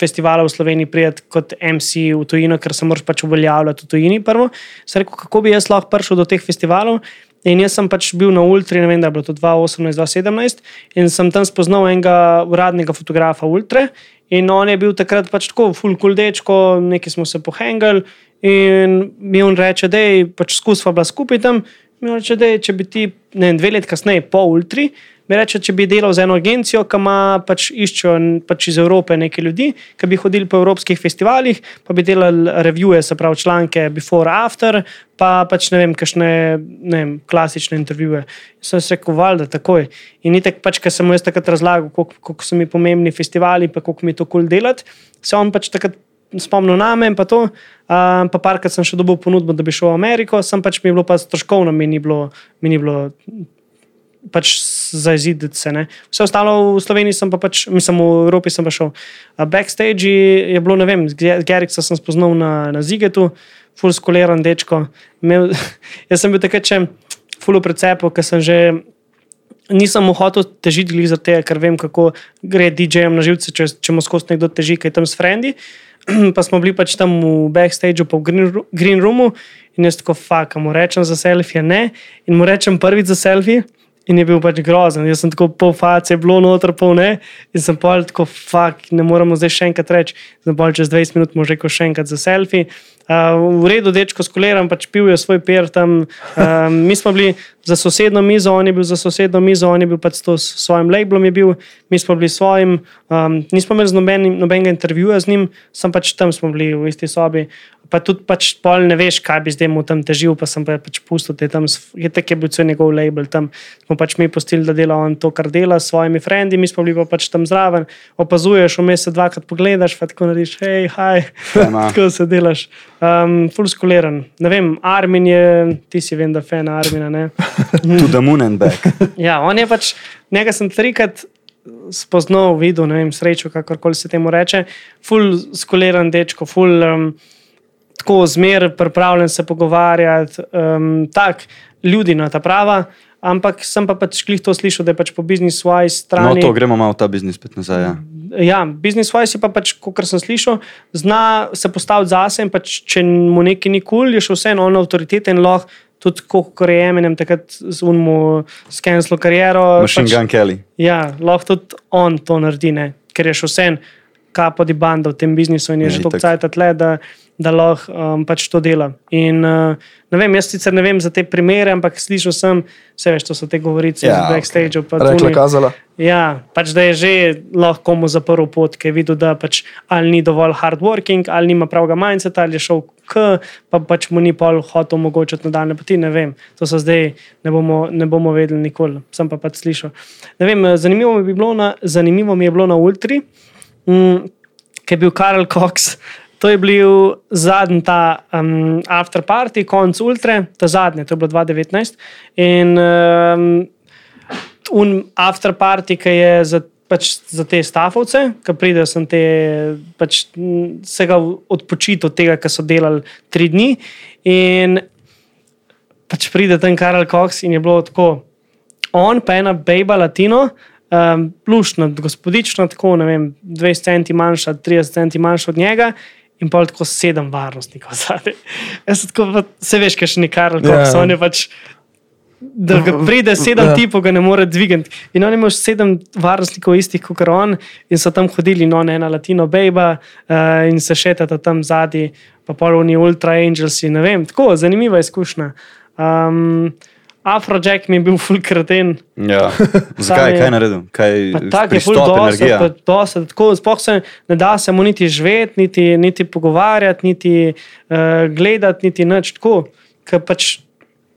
festivala v Sloveniji priti kot MC v tujino, ker se moraš pač uveljavljati v tujini prvo. Sem rekel, kako bi jaz lahko prišel do teh festivalov. In jaz sem pač bil na Ultra, ne vem, da je bilo to 2018-2017, in sem tam spoznal enega uradnega fotografa Ultra. In on je bil takrat pač tako, full cool dečko, nekaj smo se pohengali. In mi on reče, da je pač skusva bila skupaj tam. Mi reče, da je, če bi ti ne, dve leti kasneje, po Ultri, mi reče, če bi delal za eno agencijo, ki ima pač iščejo pač iz Evrope nekaj ljudi, ki bi hodili po evropskih festivalih, pa bi delali revije, se pravi članke before, after, pa pač ne vem, kakšne ne vem, klasične intervjuje. Sem se rekel, valjda, takoj. In ni tako, pač, ker sem mu jaz takrat razlagal, koliko so mi pomembni festivali, pa koliko mi to kul cool delati. Se on pač takrat spomnil na me in pa to. Um, pa parkrat sem še dobil ponudbo, da bi šel v Ameriko, sem pač mi bilo pa stroškovno, mi ni bilo, mi ni bilo pač za iziditi se. Ne. Vse ostalo v Sloveniji sem pa pač, mislim v Evropi sem pa šel. Backstage je bilo, ne vem, Geriksa sem spoznal na, na Zigetu, full skoleran dečko. Imel, jaz sem bil takrat še full precepo, ker sem že. Nisem mu hotel težiti, ker vem, kako gre DJ-jem na živce, če, če mu skozi nekdo teži, kaj tam s frendi. pa smo bili pač tam v backstageu, pa v green, green roomu, in jaz tako fakam, rečem za selfie, ne, in mu rečem prvič za selfie. In je bil pač grozen, jaz sem tako pol face, bilo noter, pol ne. In sem pa tako, fuk, ne moramo zdaj še enkrat reči. Zdaj pa čez 20 minut mu rekel še enkrat za selfie. Uh, v redu, dečko, skoleram, pač pil je svoj per tam. Uh, mi smo bili za sosedno mizo, on je bil za sosedno mizo, on je bil pač s svojim labelom, bil, mi smo bili svojim. Um, nismo imeli noben, nobenega intervjuja z njim, sem pač tam smo bili v isti sobi. Pa tudi pač pol ne veš, kaj bi zdaj mu tam težil, pa sem pa pač pustil te tam, je tako je bil cel njegov label tam. Smo pač mi postili, da dela on to, kar dela s svojimi frendi, mi smo bili pa pač tam zraven, opazuješ, vmes se dvakrat pogledaš, pa tako narediš, hej, haj, tako se delaš. Um, Fulskuliran. Ne vem, Armin je, ti si vem, da fan Armina. To the moon and back. ja, on je pač, njega sem trikrat spoznal, videl, ne vem, srečo, kakorkoli se temu reče. Fulskuliran dečko, ful. Um, Tako zmer, pripravljen se pogovarjati, um, tako ljudi na ta prava, ampak sem pa pač klih to slišal, da je pač po biznis-wise strani. No, to gremo malo v ta biznis spet nazaj. Ja ja, business wise je pa pač, kot sem slišal, zna se postaviti zase in pač, če mu nekaj ni kul, cool, je še vseeno on avtoriteten lahko tudi, kot je Eminem, takrat z unmo skenilo kariero. Machine pač, Gun Kelly. Ja, lahko tudi on to naredi, ne? ker je še vseeno kapo di banda v tem biznisu in je, je že toliko cajt tle, da da lahko um, pač to dela. In, uh, vem, jaz sicer ne vem za te primere, ampak slišal sem, vse veš, to so te govorice ja, iz backstage. Okay. Rekla, kazala. Ja, pač da je že lahko komu zaprl pot, ker je videl, da pač ali ni dovolj hardworking, ali nima pravega mindset, ali je šel k, pa pač mu ni pol hotel omogočiti nadaljne poti. Ne vem, to so zdaj, ne bomo, ne bomo vedeli nikoli, sem pa pač slišal. Vem, zanimivo, mi na, zanimivo mi je bilo na Ultri, mm, ker je bil Karl Cox. To je bil zadnji ta um, after party, konc ultra, ta zadnji, to je bilo 2019. In um, after party, ki je za, pač, za te stafovce, ki pridejo sem te, pač, se ga odpočiti od tega, kar so delali tri dni. In pač pride ten Karl Cox in je bilo tako, on pa ena bejba latino. Um, Plušna, gospodična, tako ne vem, 20 centi manjša, 30 centi manjša od njega, in pa tako sedem varnostnikov zadaj. Se veš, kaj še ni kar, kako yeah. so oni pač. Da pride sedem. Ja. tipov, ga ne more dvigati. In oni imajo sedem varnostnikov, istih kot on, in so tam hodili, no, ena latino, bejba, uh, in se šetata tam zadaj, pa polni ultra angels. Ne vem, tako zanimiva izkušnja. Um, Afrojack mi je bil full kreten. Ja. Zakaj, kaj je naredil? Kaj, Tak je full dosa, sploh se ne da se mu niti živeti, niti, niti pogovarjati, niti uh, gledati, niti nič tako. Ker Pač,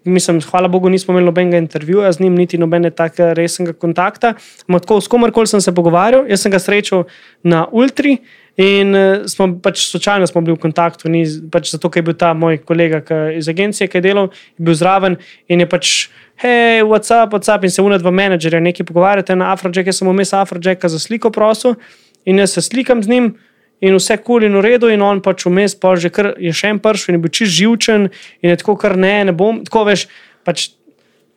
mislim, hvala Bogu, nismo imeli nobenega intervjuja z njim, niti nobene tako resnega kontakta. Ampak tako, s komerkoli sem se pogovarjal, jaz sem ga srečal na Ultri. In uh, smo pač slučajno smo bili v kontaktu, ni, pač zato ker je bil ta moj kolega ki, iz agencije, ki je delal, je bil zraven in je pač, hej, what's up, what's up, in se unaj dva menedžerja nekaj pogovarjate na Afrojack, jaz sem vmes Afrojacka za sliko prosil in jaz se slikam z njim. In vse kul cool in v redu, in on pač vmes, pa že kar je še en pršil in je bil čist živčen, in je tako, kar ne, ne bom. Tako veš, pač,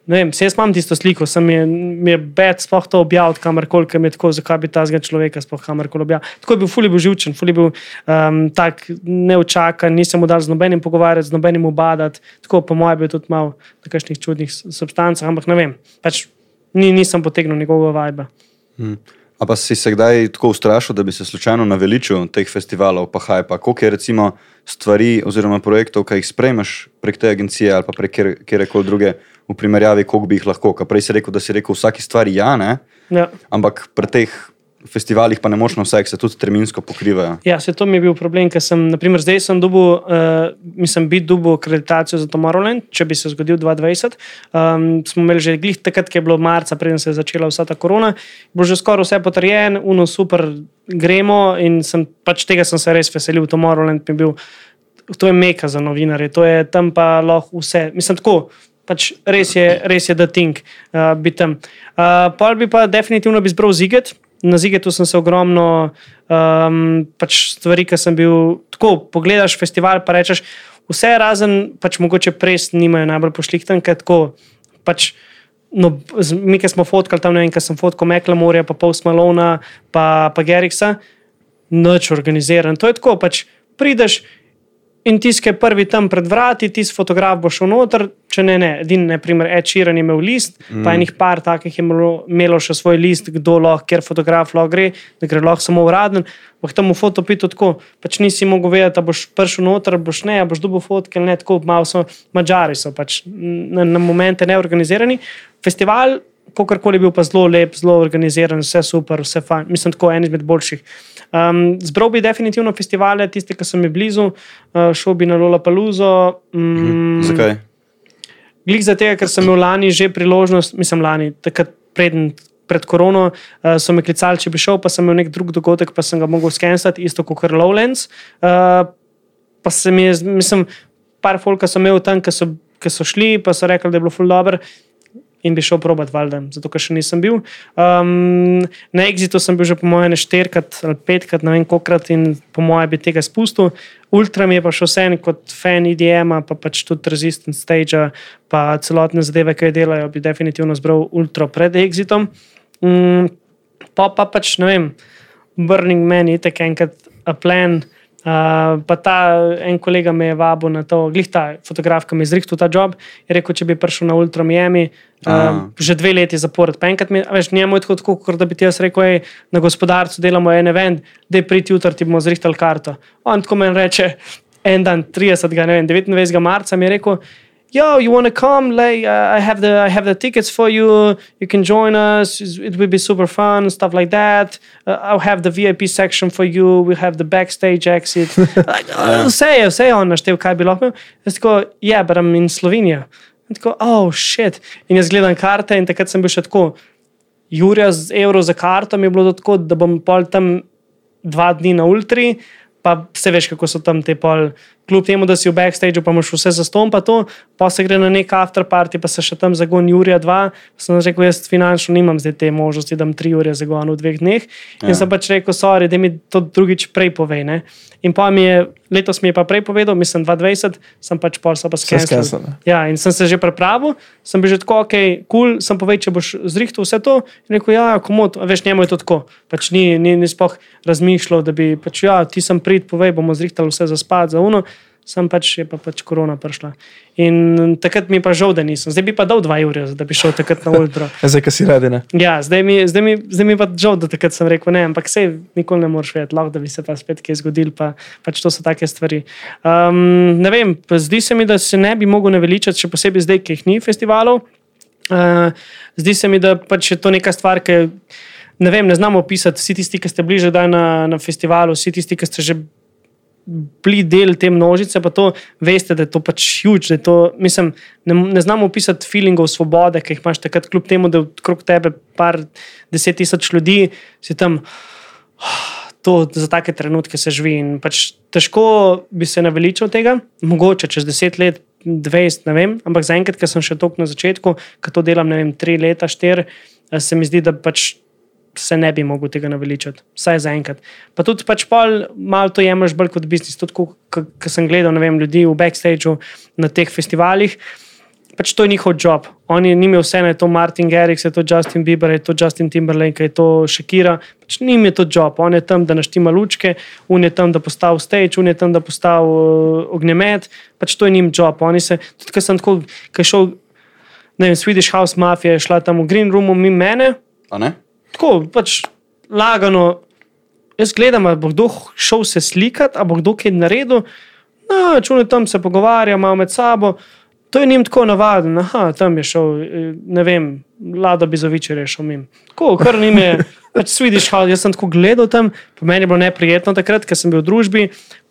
ne vem, jaz imam tisto sliko, sem je, mi je bed sploh to objavil, kamorkoli, ker mi je tako, zakaj bi ta zga človeka sploh kamorkoli objavil. Tako je bil, fuli bil živčen, fuli bil um, tak neočakan, nisem mu dal z nobenim pogovarjati, z nobenim ubadati, tako po mojem bil tudi mal na kakšnih čudnih substancah, ampak ne vem, pač ni, nisem potegnil njegovega vajba. A pa si se kdaj tako ustrašil, da bi se slučajno naveličil teh festivalov, pa haj pa koliko je recimo stvari oziroma projektov, ki jih sprejmeš prek te agencije ali pa prek kjer- kjerekoli druge v primerjavi, koliko bi jih lahko. Ker prej si rekel, da si rekel vsaki stvari ja, ne? Ja. ampak pri teh festivalih pa ne močno vse, se tudi terminsko pokrivajo. Ja, se to mi je bil problem, ker sem, naprimer, zdaj sem dobil, uh, mislim, biti dobil akreditacijo za Tomorrowland, če bi se zgodil 2020. Um, smo imeli že glih takrat, ki je bilo marca, preden se je začela vsa ta korona, bilo že skoraj vse potrjeno, uno super, gremo in sem, pač tega sem se res veselil. Tomorrowland mi je bil, to je meka za novinarje, to je tam pa lahko vse. Mislim, tako. Pač res je, res je, da think uh, biti tam. Uh, pol bi pa definitivno bi zbral ziget. Na zigetu sem se ogromno um, pač stvari, ki sem bil tako. Pogledaš festival, pa rečeš, vse razen, pač mogoče pres nimajo najbolj pošlikten, ker tako. Pač, No, mi, ki smo fotkali tam, ne vem, kaj sem fotkal Meklamorja, pa Post Malona, pa, pa Geriksa, noč organiziran. To je tako, pač prideš in tisti, ki je prvi tam pred vrati, tisti fotograf bo šel noter, če ne, ne. Edini, naprimer, Ed Sheeran je imel list, mm. pa enih par takih je imelo, še svoj list, kdo lahko, ker fotograf lahko gre, da gre lahko samo uraden. Ampak tam v fotopitu tako, pač nisi mogel vedeti, da boš prišel noter, boš ne, boš dobil fotke ne, tako malo so, mačari so pač na, na momente neorganizirani. Festival, kakorkoli bil pa zelo lep, zelo organiziran, vse super, vse fajn, mislim, tako en izmed boljših. Um, zbral bi definitivno festivale, tiste, ki so mi blizu, uh, šel bi na Lola Paluzo. Um, Zakaj? Glik za tega, ker sem imel lani že priložnost, mislim, lani, takrat preden. Pred korono uh, so me klicali, če bi šel, pa sem imel nek drug dogodek, pa sem ga mogel skenirati, isto kot Lowlands. Uh, pa se mi je, mislim, par folka sem imel tam, ki so, ki so šli, pa so rekli, da je bilo ful dobro. In bi šel probat, valjda, zato ker še nisem bil. Um, na Exitu sem bil že, po mojem, štirikrat ali petkrat, ne vem kolikrat, in po mojem bi tega spustil. Ultra mi je pa še vse kot fan IDM-a, pa pač tudi Resistance Stage, pa celotne zadeve, ki jih delajo, bi definitivno zbral Ultra pred Exitom. Um, pa, pa pač ne vem, Burning Man je tako enkrat a plan. Uh, pa ta en kolega me je vabil na to, glih ta fotograf, ki mi je zrihtel ta job. Je rekel, če bi prišel na Ultra Miami, uh, Ah. že dve leti zapored. Pa enkrat mi, veš, njemu je tako, tako kot da bi ti jaz rekel, ej, na gospodarstvu delamo en event, da je priti jutri, ti bomo zrihtali karto. On tako meni reče, en dan, 30. Ne vem, 29. marca mi je rekel. Yo, you want to come? Like, uh, I have the I have the tickets for you. You can join us. It will be super fun, stuff like that. Uh, I'll have the VIP section for you. We'll have the backstage exit. Vse je, vse je on naštel, kaj bi lahko. Jaz tako, ja, yeah, but I'm in Slovenija. In tako, oh, shit. In jaz gledam karte in takrat sem bil še tako, Jurija z evro za karto mi je bilo tako, da bom pol tam dva dni na ultri, pa se veš, kako so tam te pol. Kljub temu, da si v backstageu, pa imaš vse zaston, pa to, pa se gre na nek afterparty, pa se še tam zagon Jurija 2. Sem rekel, jaz finančno nimam zdaj te možnosti, da imam tri ure zagon v dveh dneh. In Ja. sem pač rekel, sorry, da mi to drugič prej povej. Ne? In pa mi je, letos mi je pa prej povedal, mislim 2020, sem pač pol so pa skenil. Ja, in sem se že pripravil, sem bil že tako, ok, kul, cool, sem povedal, če boš zrihtel vse to. In rekel, ja, komod, veš, njemu je to tako. Pač ni, ni, ni sploh razmišljal, da bi, pač, ja, ti sem prid, povej, bomo zrihtali vse za spat, za uno. Sem pač, je pa pač korona prišla. In takrat mi je pa žal, da nisem. Zdaj bi pa dal dva ure, da bi šel takrat na ultra. Ja, Zdaj, ki si redi, ne. Ja, zdaj mi, zdaj, mi, zdaj mi pa žal, da takrat sem rekel ne, ampak sej nikoli ne moreš vedeti, lahko da bi se pa spet kaj zgodil, pa pač to so take stvari. Um, ne vem, zdi se mi, da se ne bi mogel naveličati, še posebej zdaj, ki jih ni festivalov. Uh, zdi se mi, da pač je to neka stvar, ki ne, vem, ne znamo opisati. Vsi tisti, ki ste bliže na, na festivalu, vsi tisti, ki ste že bili del te množice, pa to veste, da je to pač huge. To, mislim, ne, ne znamo opisati feelingov svobode, ki jih imaš takrat, kljub temu, da je okrog tebe par deset tisoč ljudi, si tam. To, za take trenutke se živi. Pač težko bi se naveličal tega, mogoče čez deset let, 20, ne vem, ampak zaenkrat, ker sem še toliko na začetku, ki to delam, ne vem, tri leta, štiri, eh, se mi zdi, da pač se ne bi mogel tega naveličati, vsaj zaenkrat. Pa tudi pač pol, malo to jemliš bolj kot biznis. Tudi, ko sem gledal vem, ljudi v backstageu na teh festivalih. Pač to je njihov job. Oni nimajo vse, je to Martin Garrix, je to Justin Bieber, je to Justin Timberlake, je to Shakira. Pač njim je to job. On je tam, da naštima lučke, on je tam, da postavi stage, on je tam, da postavi uh, ognjemet. Pač to je njim job. Oni se, tudi ko sem tako, ko šel, ne vem, Swedish House Mafia, je šla tam v Green Roomu mimo mene. Tako, pač lagano. Jaz gledam, ali bo kdo šel se slikati, ali bo kdo kaj naredil. No, čune tam se pogovarjamo med sabo. To je njim tako navadno, da tam je šel, eh, ne vem, Lada Bizovič je rešil mim. Tako, kar njim je, pač Swedish House, jaz sem tako gledal tam, po meni je bilo neprijetno takrat, ker sem bil v družbi,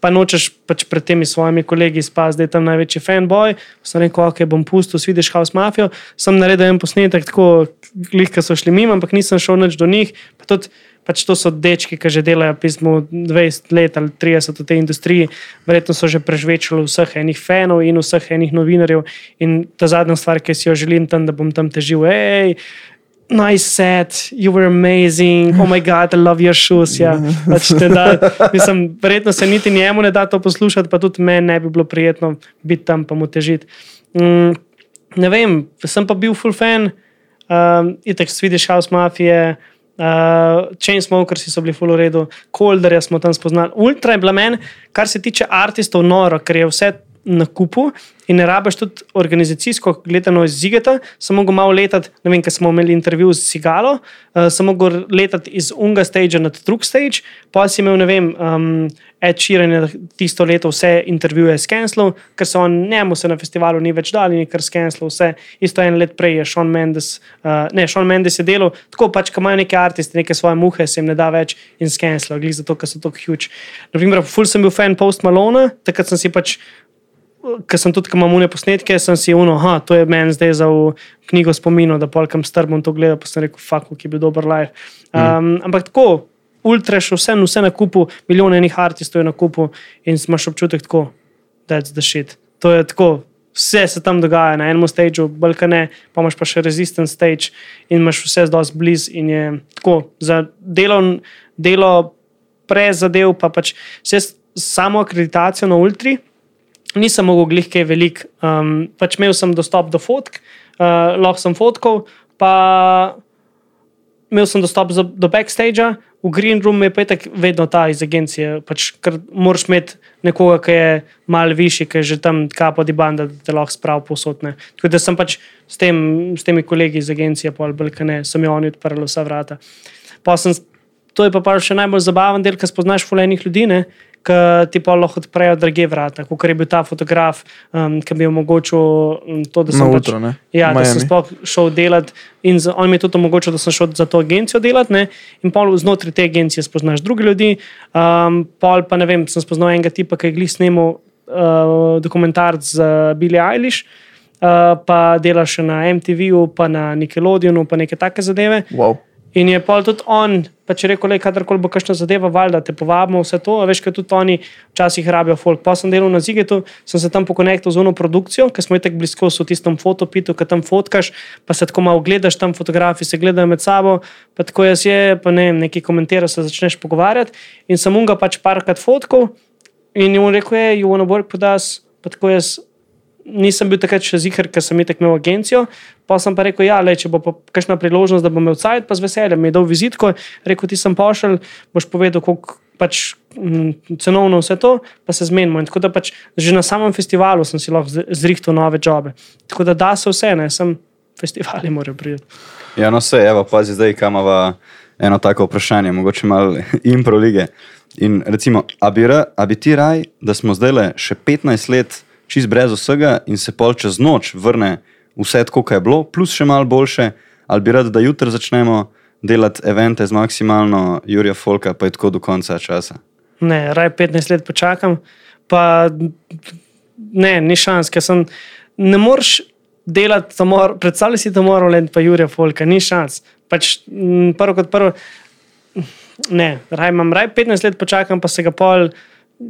pa nočeš pač pred temi svojimi kolegi spasti, da je tam največji fanboy. Sem rekel, ok, bom pustil Swedish House Mafia, sem naredil en posnetek, tako, glihka so šli mimo, ampak nisem šel nič do njih pač to so dečki, ki že delajo pismo 20 let ali 30 v tej industriji, verjetno so že prežvečali vseh enih fanov in vseh enih novinarjev. In ta zadnja stvar, ki si jo želim tam, da bom tam težil, hej. Nice set, you were amazing, oh my god, I love your shoes. Ja. Pač da, mislim, verjetno se niti njemu ne da to poslušati, pa tudi meni ne bi bilo prijetno biti tam, pa mu težiti. Mm, ne vem, sem pa bil full fan, um, itek Swedish House Mafia, Uh, Chainsmokers so bili full redu, Kolderja smo tam spoznali. Ultra je bila meni, kar se tiče umetnikov, noro, ker je vse na kupu in ne rabiš tudi organizacijsko gledano iz Zigeta, samo mogo malo letati, ne vem, ker smo imeli intervju z Sigalo, uh, samo mogo letati iz unga stage na drug stage, pa si imel, ne vem, um, Ed Sheeran je tisto leto vse intervjuje s Kenslom, ker se on njemu se na festivalu ni več dal in ker s Kenslom vse, isto en let prej je Sean Mendes, uh, ne, Sean Mendes je delal, tako pač, ko imajo neke artisti, neke svoje muhe, se jim ne da več in s Kenslom, glih zato, ker so tako huge. Naprimer, full sem bil fan Post Malone, takrat sem si pač ker sem tudi, ko imam une posnetke, sem si uno, da to je meni zdaj za knjigo spominov, da polkam strbom to gledal, pa sem rekel, fuck, ki je bil dober live. Um, mm. Ampak tako, ultra še vse, vse na kupu, milijone enih artistov je na kupu in imaš občutek tako, je to shit. To je tako. Vse se tam dogaja na enem stageu, balkane, pa imaš pa še resistent stage in imaš vse zelo blizu. In je tako, za delo, delo prezadev, pa pač vse samo akreditacijo na ultri, nisem mogel glih kaj velik. Um, pač imel sem dostop do fotk, uh, lahko sem fotkal, pa imel sem dostop do backstage. V Green Room je petek vedno ta iz agencije, pač, moraš imeti nekoga, ki je mal višji, ki je že tam kapo di banda, da te lahko sprav posotne. Tako da sem pač s, tem, s temi kolegi iz agencije, pa ali ne, sem jim oni odprli vsa vrata. Sem, to je pa, pa še najbolj zabaven del, ker spoznaš fulejnih ljudi, ne, ki ti pa lahko odprejo druge vrata, kot je bil ta fotograf, um, ki bi omogočil um, to, da sem, utro, pač, ja, da sem sploh šel delati. In z, on mi je tudi omogočil, da sem šel za to agencijo delati. Ne? In pol znotraj te agencije spoznaš druge ljudi. Um, pol pa ne vem, sem spoznal enega tipa, ki je glih snimal uh, dokumentarc z Billy Eilish. Uh, pa delaš na MTV-u, pa na Nickelodeonu, pa neke take zadeve. Wow. In je pa tudi on, pa če da kadarkoli bo kakšna zadeva, valjda te povabimo, vse to. Veš, kaj tudi oni včasih rabijo folk. Pa sem delal na Zigetu, sem se tam pokonektal z eno produkcijo, ker smo tako blizu v tistem fotopitu, ki tam fotkaš, pa se tako malo gledaš, tam fotografi se gledajo med sabo, pa tako jaz je, pa ne nekaj komentiraš, se začneš pogovarjati. In sem unga pač parkrat fotkal in jim rekel, je, you wanna work with us, pa tako jaz nisem bil takrat še zihar, ker sem imel agencijo. Pa sem pa rekel, ja, le, če bo kakšna priložnost, da bom imel cajt, pa z veseljem mi je dal vizitko, rekel ti sem pošel, boš povedal, koliko pač m, cenovno vse to, pa se zmenimo. In tako da pač že na samem festivalu sem si lahko zrihtel nove jobe. Tako da da se vse, ne, sem festivali morajo priti. Ja, no se, evo, pazi zdaj, kam ima eno tako vprašanje, mogoče malo impro lige. In recimo, a bi, a bi ti raj, da smo zdaj le še 15 let čist brez vsega in se pol čez noč vrne vse tako, kot je bilo, plus še malo boljše, ali bi rad, da jutri začnemo delati evente z maksimalno Jurija Folka, pa je tako do konca časa. Ne, raj 15 let počakam, pa ne, ni šans, ker sem. Ne moreš delati, predstavljaj si to moral in pa Jurija Folka, ni šans. Pač, prvo kot prvo, ne, raj imam raj 15 let počakam, pa se ga pol.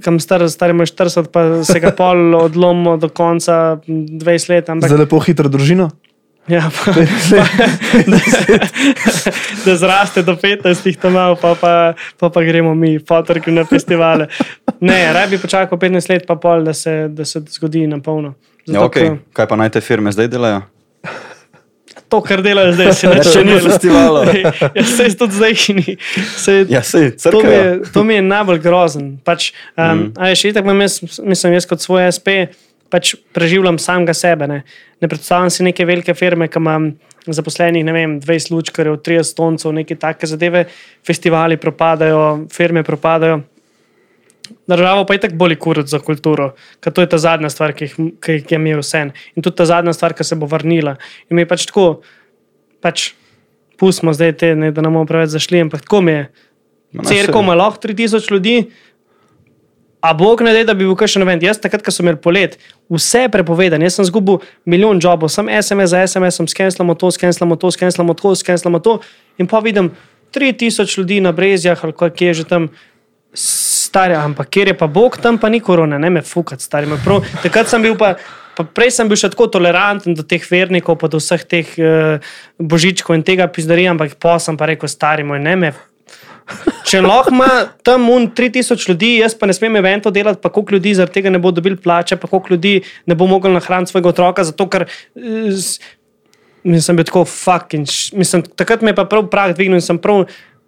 Kam star, star imaš 40, pa se ga pol odlomo do konca 20 let. Ampak, Za lepo hitro družino. Ja, pa, pa, da, da zraste do 15, tam malo, pa, pa, pa, pa gremo mi, fotorki na festivale. Ne, raj bi počakal 15 let, pa pol, da se, da se zgodi na polno. Ja, okay. Kaj pa naj te firme zdaj delajo? To, kar delajo zdaj, se ne Še ni dela. festivalov. Ja, se tudi zdaj ni. Se, Ja, sej, to, mi je, crkajo. to mi je najbolj grozen. Pač, um, mm. Še tako imam jaz, mislim, jaz kot svoj SP, pač preživljam samega sebe. Ne, ne predstavljam si neke velike firme, ki imam zaposlenih, ne vem, 20 lučkarjev, 30 stoncev, neke take zadeve, festivali propadajo, firme propadajo. Državo pa je tako bolj kurati za kulturo, ker to je ta zadnja stvar, ki, jih- ki, je mi vse. In tudi ta zadnja stvar, ki se bo vrnila. In mi je pač tako, pač pustimo zdaj te, ne, da ne bomo preveč zašli, ampak tako mi je. Ma, Cerkev saj. ima lahko 3000 ljudi, a Bog ne da, da bi bil kakšen event. Jaz takrat, ko sem imel polet, vse je prepovedano. Jaz sem zgubil milijon jobov, sem SMS za SMS, skenslamo to, skenslamo to, skenslamo to, skenslamo to. In pa vidim 3000 ljudi na brezjah ali kaj je že tam. Stari, ampak kjer je pa Bog, tam pa ni korona, ne me fukat, stari. me Prav, takrat sem bil pa, pa prej sem bil še tako toleranten do teh vernikov, pa do vseh teh uh, božičkov in tega pizdarija, ampak pa sem pa rekel, stari moj, ne me. Če lahko ima tam un 3000 ljudi, jaz pa ne smem evento delati, pa koliko ljudi zaradi tega ne bo dobil plače, pa koliko ljudi ne bo mogel nahraniti svojega otroka, zato ker. eh, Mislim, bil tako fucking. Mislim, takrat me je pa prav prah dvignil in sem prav.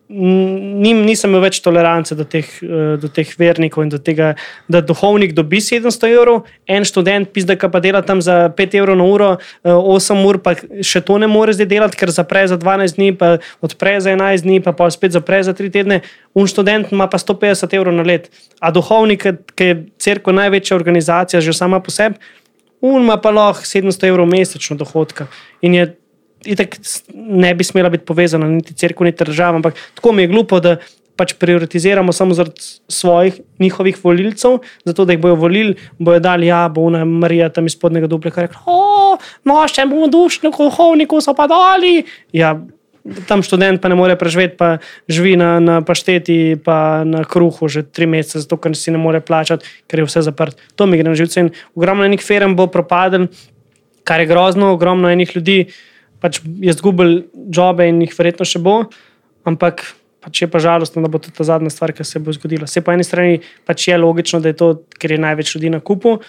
Nim, nisem imel več tolerance do teh, eh, do teh vernikov in do tega, da duhovnik dobi 700 evrov, en študent, pizda, ki pa dela tam za 5 evrov na uro, eh, 8 ur, pa še to ne more zdaj delati, ker zapre za 12 dni, pa odpre za 11 dni, pa, pa spet zapre za 3 tedne. Un študent ima pa 150 evrov na let. A duhovnik, ki je crkva največja organizacija, že sama po sebi, Un ima pa lahko 700 evrov mesečno dohodka. In je itak ne bi smela biti povezana niti crkva, niti država. Ampak tako mi je glupo, da pač prioritiziramo samo zaradi svojih, njihovih volilcev, zato da jih bojo volili, bojo dali, ja, bo ona Marija tam iz spodnjega dupleka rekla, o, no, še bomo dušni, duhovniku so pa dali. Ja, tam študent pa ne more preživeti, pa živi na, na pašteti, pa na kruhu že tri mesece, zato ker si ne more plačati, ker je vse zaprt. To mi gre na živce. In ogromno enih firm bo propadel, kar je grozno, ogromno enih ljudi pač je izgubil jobe in jih verjetno še bo, ampak pač je pa žalostno, da bo to ta zadnja stvar, ki se bo zgodila. Se po eni strani pač je logično, da je to, ker je največ ljudi na kupu,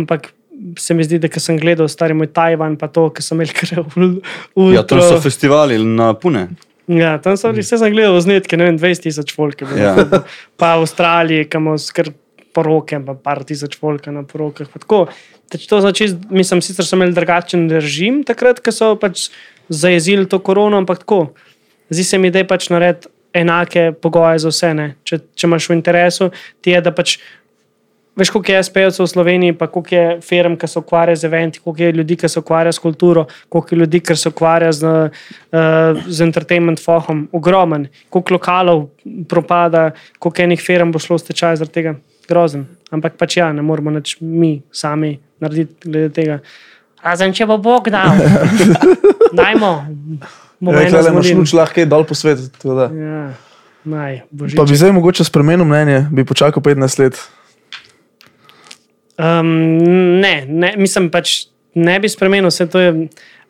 ampak. Se mi zdi, da sem gledal stari moj Tajvan, pa to, ki sem imel kar v Ja, to so festivali na pune. Ja, tam so vse sem gledal znetke, ne vem, 20 tisoč bilo. Ja. Pa v Avstraliji, kam skr poroke, pa par tisoč folk na porokah. pa tako. To znači, mislim, sicer so imeli drugačen režim takrat, ko so pač zajezili to korono, ampak tako. Zdi se mi, da je pač nared enake pogoje za vse. ne. Če, če imaš v interesu, ti je, da pač Veš, koliko je SPL-cev v Sloveniji, pa koliko je firm, ki se ukvarja z eventi, koliko je ljudi, ki se ukvarja s kulturo, koliko je ljudi, ki se ukvarja z, uh, z entertainment fohom. Ogromen. Koliko lokalov propada, koliko enih firm bo šlo v stečaj zaradi tega. Grozen. Ampak pač ja, ne moramo nič mi sami narediti glede tega. Razen če bo Bog dal. Dajmo. Rekla, da imaš luč lahko dol po svetu. Ja, naj, božič. Pa bi zdaj mogoče spremenil mnenje, bi počakal 15 let. Um, ne, ne, mislim pač ne bi spremenil, vse to je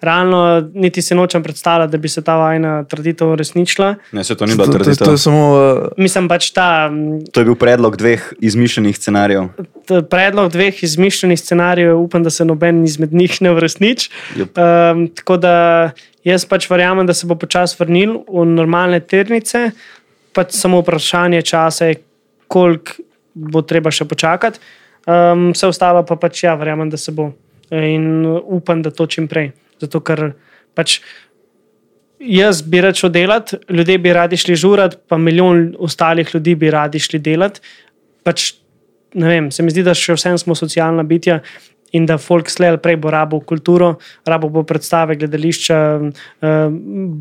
realno, niti se nočem predstavljati, da bi se ta vajna trditev uresničila. Ne, se to ni To, bilo to, to, to samo. Uh, Mislim pač ta mm, To je bil predlog dveh izmišljenih scenarijev. t- predlog dveh izmišljenih scenarijev, upam, da se noben izmed njih ne uresniči. Um, tako da jaz pač verjamem, da se bo počasi vrnil v normalne ternice, pač samo vprašanje časa je, koliko bo treba še počakati. Um, vse ostalo pa pač ja, verjamem, da se bo. In upam, da to čim prej. Zato ker pač. Jaz bi rad šel delati, ljudje bi radi šli žurati, pa milijon ostalih ljudi bi radi šli delati. Pač, vem, se mi zdi, da še vsem smo socialna bitja in da folk slej prej bo rabo kulturo, rabo bo predstave, gledališča,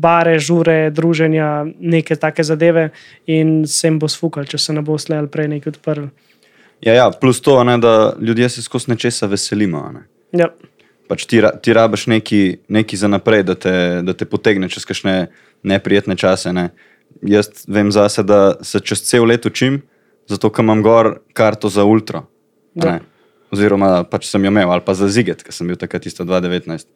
bare, žure, druženja, neke take zadeve in se jim bo sfukal, če se ne bo slej prej nekaj odprl. Ja, ja, plus to, ne, da ljudje se skozi nečesa veselimo. Ne. Ja. Pač ti, ra- ti rabiš neki, neki za naprej, da te, da te potegne čez kakšne neprijetne čase. Ne. Jaz vem zase, da se čez cel let učim, zato ker imam gor karto za ultra. Ja. Oziroma, pač sem jo imel, ali pa za ziget, ker sem bil takrat isto 2019.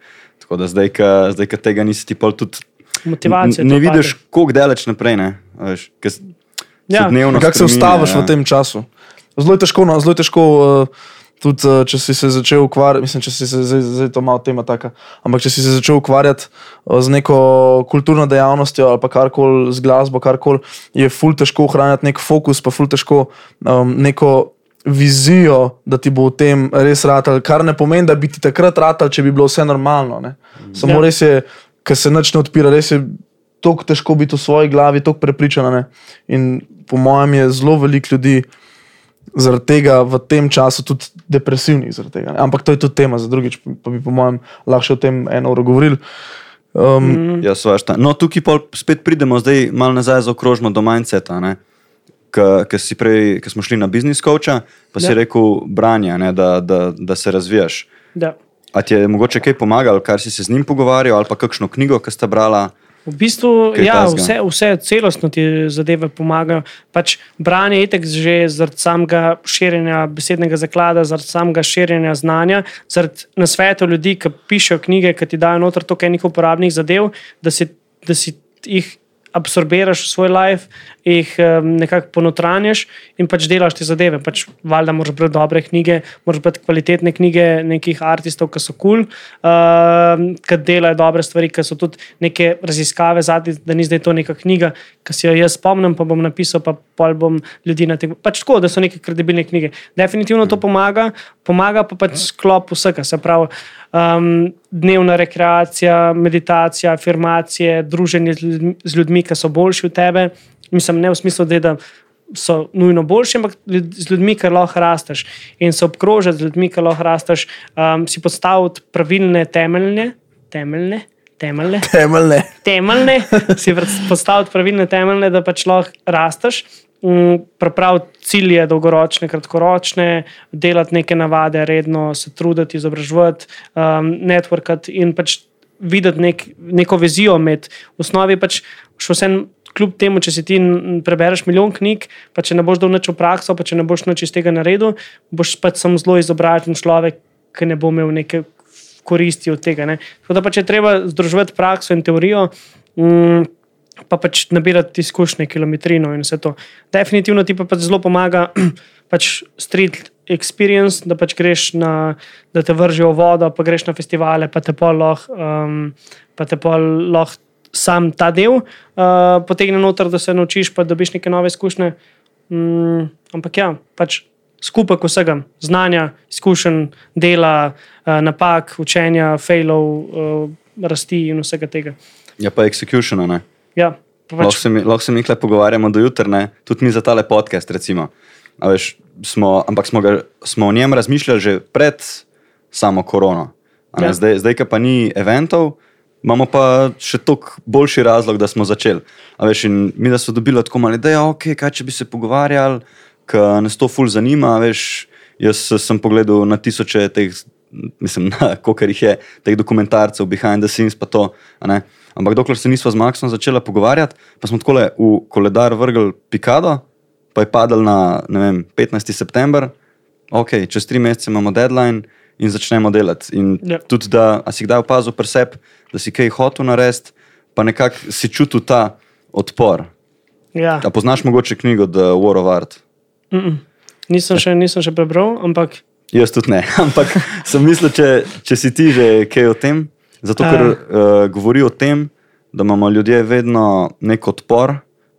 Tako da zdaj, ko zdaj, ko tega nisi ti pol tudi. Motivacija. Ne vidiš, koliko daleč naprej. Ne, veš, Ja. Kako se ustaviš ja. v tem času? Zelo je težko, no, zelo je težko uh, tudi uh, če si se začel ukvarjati, mislim, če si se zdaj, zdaj to malo tema taka, ampak če si se začel ukvarjati uh, z neko kulturno dejavnostjo ali pa karkoli z glasbo, karkoli, je ful težko ohranjati nek fokus, pa ful težko um, neko vizijo, da ti bo v tem res ratal, kar ne pomeni, da bi ti takrat ratal, če bi bilo vse normalno. Ne. Samo ja. res je, ker se nič ne odpira, res je tako težko biti v svoji glavi, tako prepričana. Ne. In po mojem je zelo veliko ljudi zaradi tega v tem času tudi depresivnih. zaradi Tega, ne. Ampak to je tudi tema za drugič, pa bi po mojem lahko o tem eno uro govorili. Um, mm. Ja, svašta. No, tukaj pol spet pridemo, zdaj malo nazaj zaokrožimo do mindseta. ne. Ke- ke si prej, ko smo šli na biznis coacha, pa si Ja. rekel branje, ne, da, da, da se razvijaš. Ja. A ti je mogoče kaj pomagalo, kar si se z njim pogovarjal, ali pa kakšno knjigo, ki sta brala? V bistvu, Kaj ja, takega? vse, vse celostno ti zadeve pomagajo. Pač branje je itek že zaradi samega širjenja besednega zaklada, zaradi samega širjenja znanja, zaradi nasvetov ljudi, ki pišejo knjige, ki ti dajo noter toliko enih uporabnih zadev, da si, da si jih absorbiraš v svoj life, jih um, nekako ponotranjaš in pač delaš te zadeve. Pač, valjda moraš brati dobre knjige, moraš brati kvalitetne knjige nekih artistov, ki so kul, cool, uh, ki delajo dobre stvari, ki so tudi neke raziskave zadnji, da ni zdaj to neka knjiga, ki si jo jaz spomnim, pa bom napisal, pa pol bom ljudi na tem. Pač tako, da so neke kredibilne knjige. Definitivno to pomaga, pomaga pa pač sklop vsega, se pravi. Um, dnevna rekreacija, meditacija, afirmacije, druženje z ljudmi, z ljudmi, ki so boljši od tebe. Mislim, ne v smislu, da, da so nujno boljši, ampak z ljudmi, ki lahko rasteš. In se obkrožiti z ljudmi, ki lahko rasteš, um, si postaviti pravilne temeljne, temeljne, temeljne temeljne. temeljne, si postaviti pravilne temeljne, da pač lahko rasteš. Pripraviti cilje, dolgoročne, kratkoročne, delati neke navade, redno se truditi, izobraževati, um, networkati in pač videti nek, neko vizijo med v osnovi. Pač še vsem, kljub temu, če si ti prebereš milijon knjig, pa če ne boš dal nič v prakso, pa če ne boš nič iz tega naredil, boš pač sam zelo izobražen človek, ki ne bo imel neke koristi od tega. Ne. Tako da pač je treba združiti prakso in teorijo. Mm, Pa pač nabirati izkušnje, kilometrino in vse to. Definitivno ti pa pač zelo pomaga, pač street experience, da pač greš na, da te vržijo v vodo, pa greš na festivale, pa te pol lahko, um, pa te pol lahko sam ta del uh, potegne noter, da se naučiš, pa dobiš neke nove izkušnje. Mm, ampak ja, pač skupek vsega, znanja, izkušenj, dela, uh, napak, učenja, failov, uh, rasti in vsega tega. Ja, pa execution, ne. Ja, pa Lahko pač, se mi, lahko se mi tukaj pogovarjamo do jutra, tudi mi za tale podcast. Recimo. A Veš, smo, ampak smo, ga, smo o njem razmišljali že pred samo korono. Ja. Zdaj, zdaj, ki pa ni eventov, imamo pa še toliko boljši razlog, da smo začeli. A Veš, in mi, da smo dobili tako malo, je ok, kaj če bi se pogovarjali, ker nas to ful zanima. Veš, jaz sem pogledal na tisoče teh, mislim, koliko jih je, teh dokumentarcev, behind the scenes, pa to. Ampak dokler se nismo z Maxom začeli pogovarjati, pa smo tako v koledar vrgli Pikado, pa je padel na vem, 15. september, ok, čez tri mesece imamo deadline in začnemo delati. In Ja. tudi, da si kdaj opazil pri sebi, da si kaj hotel narediti, pa nekako si čutil ta odpor. ja. A poznaš mogoče knjigo The War of Art? Mm -mm. Nisem, še, nisem še prebral, ampak Jaz tudi ne, ampak sem mislil, če, če si ti že kaj o tem. Zato, ker uh, govori o tem, da imamo ljudje vedno nek odpor,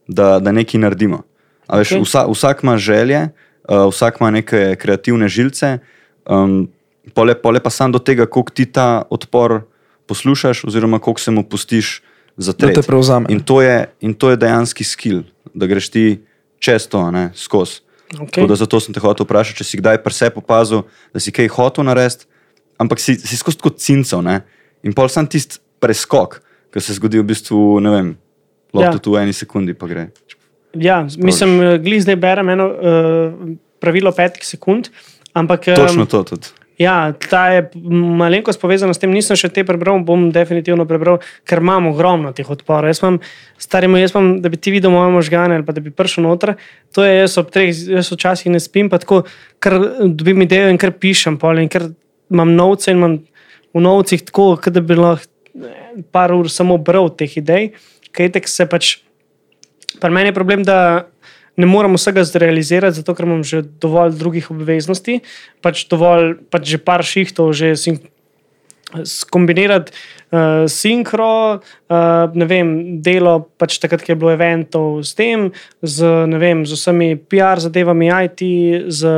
da, da nekaj naredimo. A Veš, Okej. vsa, vsak ima želje, uh, vsak ima neke kreativne žilce, um, pole, pole pa sam do tega, koliko ti ta odpor poslušaš, oziroma koliko se mu pustiš za Da te prevzame. In to je, in to je dejanski skill, da greš ti čez to, ne skozi. Okay. Tako da zato sem te hotel vprašati, če si kdaj pri sebi opazil, da si kaj hotel narediti, ampak si, si skozi kot cincov. Ne? In pol sam tisti preskok, ki se zgodi v bistvu, ne vem, lahko Ja. tudi v eni sekundi pa gre. Ja, mislim, glej zdaj berem eno uh, pravilo petih sekund. Ampak, em, Točno to tudi. Ja, ta je malenkost povezana s tem, nisem še te prebral, bom definitivno prebral, ker imam ogromno teh odporov. Jaz imam, starimo, jaz imam, da bi ti videl moje možgane ali pa da bi prišel noter. To je, jaz ob treh, jaz včasih ne spim, pa tako, ker dobim idejo in kar pišem, pol, in ker imam novce in imam v novcih tako, da bi lahko par ur samo bral teh idej, kaj tek se pač. Pri meni je problem, da ne morem vsega zrealizirati, zato ker imam že dovolj drugih obveznosti, pač dovolj, pač že par šihtov, že sin, skombinirati uh, sinkro, uh, ne vem, delo pač takrat, ko je bilo eventov s tem, z, vem, z vsemi PR zadevami, IT, z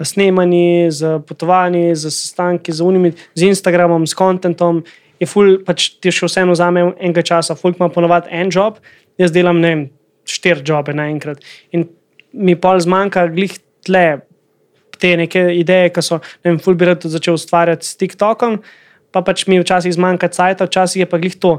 snemanji, z potovanji, z sestanki, z unimi, z Instagramom, s kontentom. Je ful, pač ti še vseeno vzame enega časa, ful ima ponovadi en job, jaz delam ne vem, štiri jobe naenkrat. In mi pol zmanjka glih tle te neke ideje, ki so, ne vem, ful bi rad začel ustvarjati s TikTokom, pa pač mi včasih zmanjka cajt, včasih je pa glih to.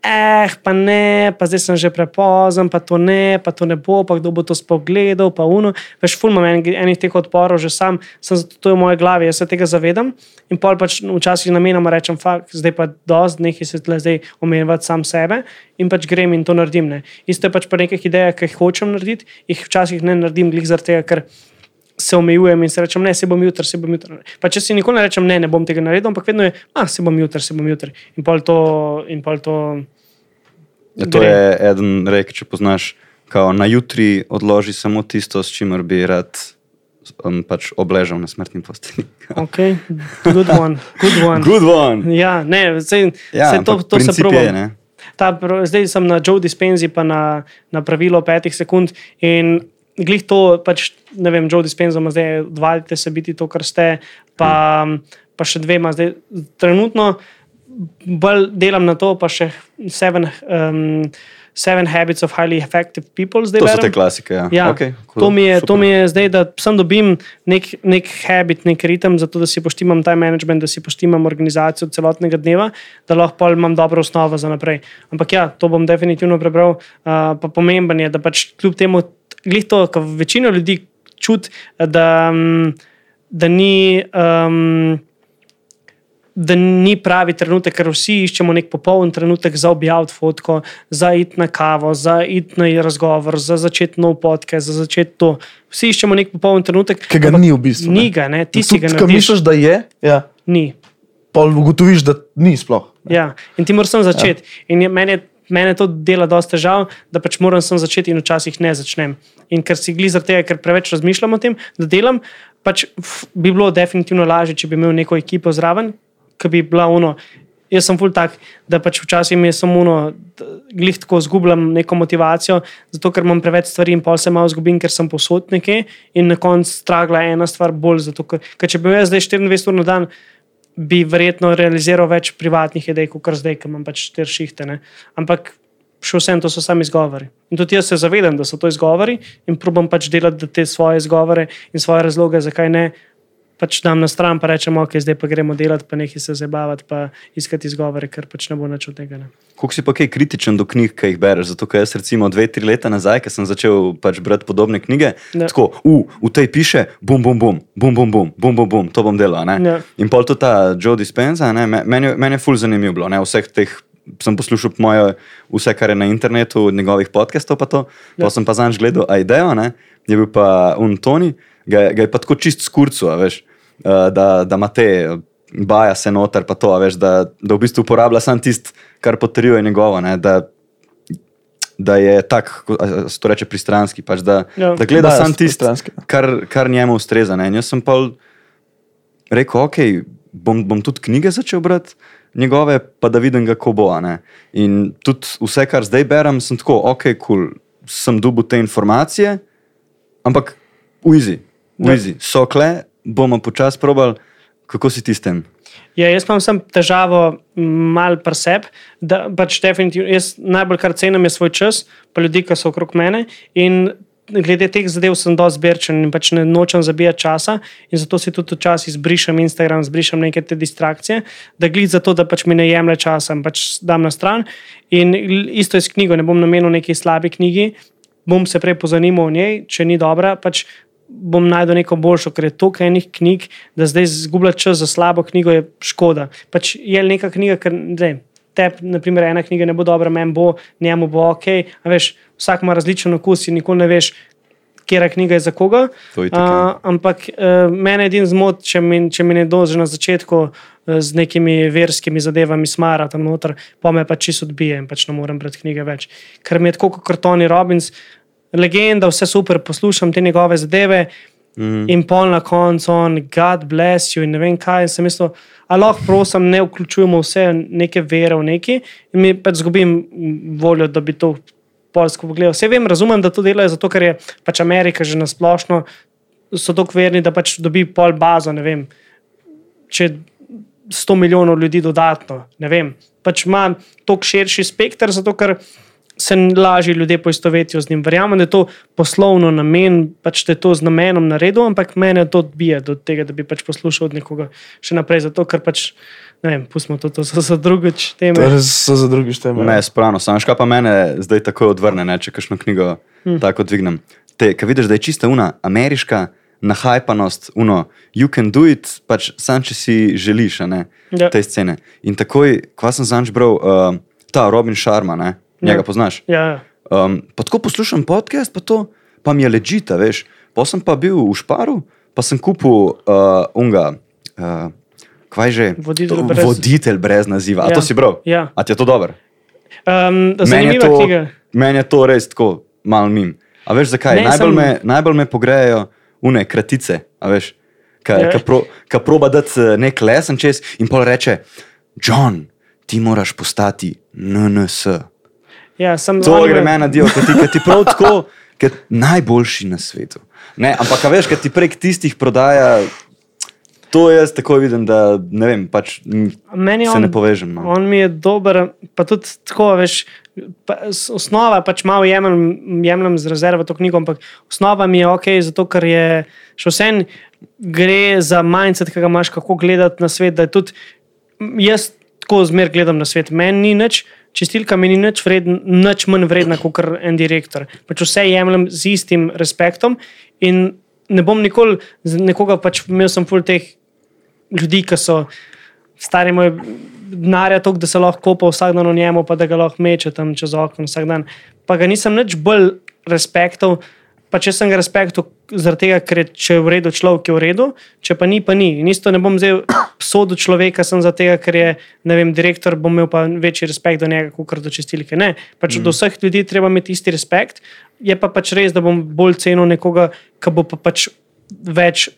Eh, pa ne, pa zdaj sem že prepozen, pa to ne, pa to ne bo, pa kdo bo to spogledal, pa uno. Veš, ful imam en, enih teh odporov, že sam, sem, zato to je v moje glavi, jaz se tega zavedam. In pol pač včasih namenoma rečem, fakt, zdaj pa dosti, nekaj se tle zdaj omejevati sam sebe in pač grem in to naredim. Ne. Isto je pač pri nekih idejah, ki jih hočem narediti, jih včasih ne naredim, glih zaradi tega, ker se omejujem in se rečem, ne, se bom jutri, se bom jutri. Pa če si nikoli ne rečem, ne, ne bom tega naredil, ampak vedno je, ah, se bom jutri, se bom jutri. In pol to. In pol to Ja, to gre. je eden rek, če poznaš, kao na jutri odloži samo tisto, s čimer bi rad um, pač obležal na smrtni postelji. Ok, good one, good one. Good one! Ja, ne, sej, Ja, sej to, to se princip je, probam. ne. Ta, pr- zdaj sem na Joe Dispenzi, pa na, na pravilo petih sekund. In glih to, pač, ne vem, Joe Dispenza zdaj, odvalite se biti to, kar ste, pa, pa še dvema. Zdaj, trenutno bolj delam na to, pa še seven, um, seven habits of highly effective people. Zdaj To so berem. te klasike. Ja. Ja, Okay, cool, to, mi je, to mi je zdaj, da sem dobim nek, nek habit, nek ritem, zato da si poštimam time management, da si poštimam organizacijo celotnega dneva, da lahko imam dobro osnovo za naprej. Ampak ja, to bom definitivno prebral. Uh, pa pomemben je, da pač kljub temu, glih to, kar večina ljudi čuti, da, mm, da ni. Um, Da ni pravi trenutek, ker vsi iščemo nek popoln trenutek za objaviti fotko, za iti na kavo, za iti na razgovor, za začeti nov podcast, za začeti to. Vsi iščemo nek popoln trenutek, Ki ga ni v bistvu. ne. Ni ga, ne? ti si ga ko narediš. misliš, da je, ja, Ni. pol ugotoviš, da ni sploh. Ja. In ti moraš sam začeti. Ja. In je, meni, je- meni to dela dosta težav, da pač moram sam začeti in včasih ne začnem. In ker si glizar tega, ker preveč razmišljam o tem, da delam, pač f, bi bilo definitivno lažje, če bi imel neko ekipo zraven, ki bi bila uno. Jaz sem ful tak, da pač včasih mi je samo uno, d- glih tako zgubljam neko motivacijo, zato ker imam preveč stvari in pol se malo zgubim, ker sem posod nekje in na koncu stragla ena stvar bolj. Zato, ker, ker če bi imel jaz zdaj 24 ur na dan, bi verjetno realiziral več privatnih idej, kot zdaj, ki imam pač štiri šihte. Ne. Ampak še vsem to so sami izgovori. In tudi jaz se zavedam, da so to izgovori in probam pač delati te svoje izgovore in svoje razloge, zakaj ne. Pač dam na stran, pa rečemo, ok, zdaj pa gremo delati, pa nekaj se zabavati, pa iskati izgovore, ker pač ne bo nič od tega. Kako si pa kaj kritičen do knjig, ki jih bereš? Zato, ker jaz recimo dve, tri leta nazaj, ko sem začel pač brati podobne knjige, Ja. tako, u, v tej piše, bum, bum, bum, bum, bum, bum, bum, bum, bum to bom delal. a ne." Ja. In pol tudi ta Joe Dispenza, ne, me- meni, meni je ful zanimivo bilo, ne, vseh teh. Sem poslušal moje, vse, kar je na internetu, od njegovih podcastov, pa to. Ja. Pa sem pa zanj gledal, a idejo, ne, je bil pa Untoni, ga, ga je pa tako čist skurcu, veš, eh, da, da ima te baja se noter, pa to, veš, da, da v bistvu uporablja samo tisto, kar potrjuje njegovo, ne, da, da je tak, ko- a se to reče pristranski, pač, da, Ja. ja. da gleda Da, ja, samo tisto, pristranski. kar, kar njemu ustreza. Ne. In jaz sem pa rekel, ok, bom, bom tudi knjige začel brati. Njegove, pa da vidim, kako bo. In tudi vse, kar zdaj berem, sem tako, ok, cool, sem dobil te informacije, ampak uizi, Ja. Uizi, so kle, bomo počasi probali, kako si ti s tem. Ja, jaz imam samo težavo, malo pri sebi, da pač definitivno jaz najbolj kar cenim svoj čas, pa ljudi, ki so okrog mene. In glede teh zadev sem dosti zbirčen in pač ne nočem zabijati časa, in zato si tudi včasih izbrišem Instagram, izbrišem neke te distrakcije, da gled za to, da pač mi ne jemlje časa in pač dam na stran. In isto je s knjigo, ne bom namenil neki slabi knjigi, bom se prej pozanimal o njej, če ni dobra, pač bom najdel neko boljšo, ker je toliko enih knjig, da zdaj zgubljati čas za slabo knjigo je škoda. Pač je neka knjiga, ker ne. Tep, naprimer, ena knjiga ne bo dobra, meni bo, njemu bo ok. Veš, vsak ima različen okus in nikoli ne veš, kera knjiga je za koga. Je. Uh, ampak uh, mene je edin zmot, če mi, če mi ne dože na začetku uh, z nekimi verskimi zadevami smara tam noter, pa me pač čisto odbije in pač ne morem brati knjige več. Ker mi je tako kot Tony Robbins, legenda, vse super, poslušam te njegove zadeve. Mm. In pol na koncu, on, God bless you, in ne vem kaj. Sem mislil, a lahko prosim, ne vključujemo vse neke vere v neki, in mi pač zgubim voljo, da bi to polsko pogledal. Vse vem, razumem, da to delajo zato, ker je pač Amerika že na splošno, so tako verni, da pač dobi pol bazo, ne vem, če 100 milijonov ljudi dodatno, ne vem. Pač ima toliko širši spektr, zato ker se lažje ljudje poistovetijo z njim. Verjamem, da je to poslovno namen, pač da je to z namenom naredil, ampak mene to odbija do tega, da bi pač poslušal od nekoga še naprej. Zato, ker pač, ne vem, pustimo to, to so za drugič teme. To res so za drugi šteme. Ne, spravno, samo škapa mene zdaj takoj odvrne, ne, če kakšno knjigo hmm. tako dvignem. Te, kaj vidiš, da je čista una, ameriška nahajpanost, uno, you can do it, pač sam, če si želiš, ne, Ja. te scene. In takoj, kva sem zanč bral, uh, ta Robin Sharma, ne, njega Ja. poznaš. Ja, ja. Um, pa tako poslušam podcast, pa to pa mi je ležita, veš. Pa sem pa bil v Šparu, pa sem kupil uh, unga. Uh, Kaj že? Voditelj To- brez- Voditelj brez naziva. A Ja. to si bral? Ja. A ti je to dobro? Um, Meni je to, meni je to res tako mal mim. A veš zakaj? Ne, najbolj, sem- me, najbolj me pogrejejo une kratice, a veš. Ka, Ja. ka, pro, ka proba dati eh, nek lesen čez in pol reče, John, ti moraš postati NNS. Ja, To on gre me- meni na dio, ker ti, ti prav tako, ker najboljši na svetu. Ne, ampak veš, ker ti prek tistih prodaja, to jaz tako vidim, da ne vem, pač Meni se on, ne povežem. No. On mi je dober, pa tudi tako, veš, pa, osnova pač malo jemljem, jemljem z rezervo to knjigo, ampak osnova mi je ok, zato ker je še vsem gre za mindset, ki ga imaš, kako gledati na svet. je jaz tako zmer gledam na svet, meni ni nič. Čistilka mi ni nič, vreden, nič manj vredna kot en direktor. Pač vse jemljem z istim respektom in ne bom nikoli z nekoga, pač imel sem ful teh ljudi, ki so stari moj denarja toliko, da se lahko kopa vsak dan v njemu, pa da ga lahko meče tam čez okno vsak dan. Pa ga nisem nič bolj respektov. Pa če sem ga respektoval zaradi tega, ker če je v redu človek, je v redu, če pa ni, pa ni. In isto ne bom zdaj sodel človeka, sem za tega, ker je ne vem, direktor, bom imel pa večji respekt do njega, kot do čistilke. Ne, pač mm. do vseh ljudi treba imeti isti respekt. Je pa pač res, da bom bolj cenil nekoga, ki bo pa pač več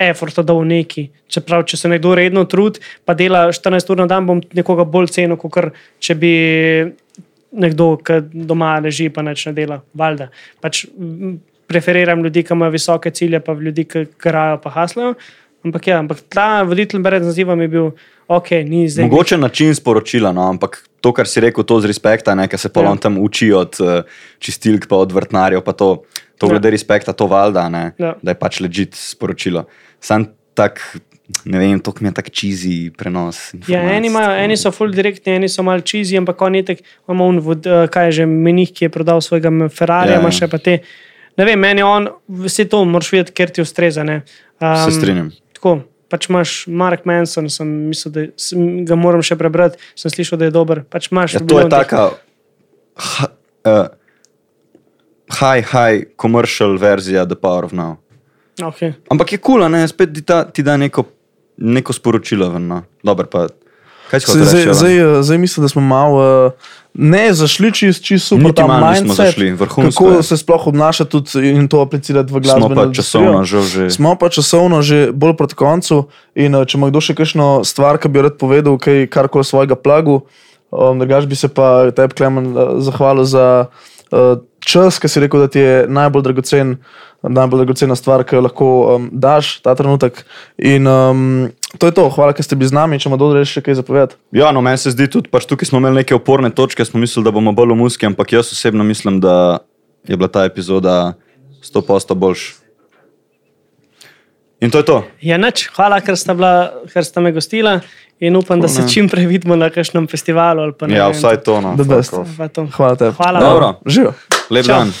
efforta dal v neki. Čeprav, če se nekdo redno trudi, pa dela 14 ur na dan, bom nekoga bolj cenil, kot če bi nekdo, ki doma leži, pa neč ne dela. Valjda. Pač, preferiram ljudi, ki imajo visoke cilje, pa ljudi, ki grajo, pa haslajo. Ampak, ja, ampak ta voditelj brez naziva mi je bil ok, ni zdaj. Mogoče način sporočila, no, ampak to, kar si rekel, to z respekta, ne, ker se polom Ja. tam uči od uh, čistilk, pa od vrtnarjev, pa to, to Ja. glede respekta, to valjda, ne, Ja. da je pač ležit sporočilo. Sam tak, ne vem, to mi je tak čizi prenos. Ja, eni, imajo, eni so full direktni, eni so mal čizi, ampak oni tek, imamo un, vod, eh, kaj je že menih, ki je prodal svojega Ferrari, Ja. ima še pa te. Ne vem, meni je on, vse to moraš videti, ker ti ustreza. ne. Se Um, strinjam. Tako, pač imaš Mark Manson, sem mislil, da sem, ga moram še prebrati, sem slišal, da je dober. Pač imaš Ja, to je taka ha, uh, high, high commercial verzija The Power of Now. Okay. Ampak je kul, cool, ne, spet ti, ta, ti da neko, neko sporočilo ven. No. Dobro, pa Zdaj, zdaj, eh, zdaj mislim, da smo malo uh, ne zašli čist, čist super. Niti malo nismo mindset, zašli, vrhunsko Kako je. se sploh obnašati tudi in to aplicirati v Smo glasbeno pa industrijo. časovno žal že. Smo pa časovno že bolj proti koncu. In uh, če ima kdo še kakšno stvar, ki bi rad povedal, kaj karkoli svojega plagu, um, drugač bi se pa tebi, Klemen, uh, zahvalil za čas, ki si rekel, da ti je najbolj dragocen. Najbolj dragocena stvar, ki jo lahko um, daš ta trenutek. In um, to je to, hvala, ker ste bili z nami. Če ima dobro še kaj zapovedati. Ja, no, meni se zdi tudi, pač tukaj smo imeli neke oporne točke, smo mislili, da bomo bolj v muski, ampak jaz osebno mislim, da je bila ta epizoda sto posto boljš. In to je to. Ja, nič, hvala, ker sta, bila, ker sta me gostila in upam, da se čim prej vidimo na kakšnem festivalu. ne Ja, vsaj to. No. Pa to. Hvala tebi. Hvala. Dobro. Živijo. Lep Čau. dan.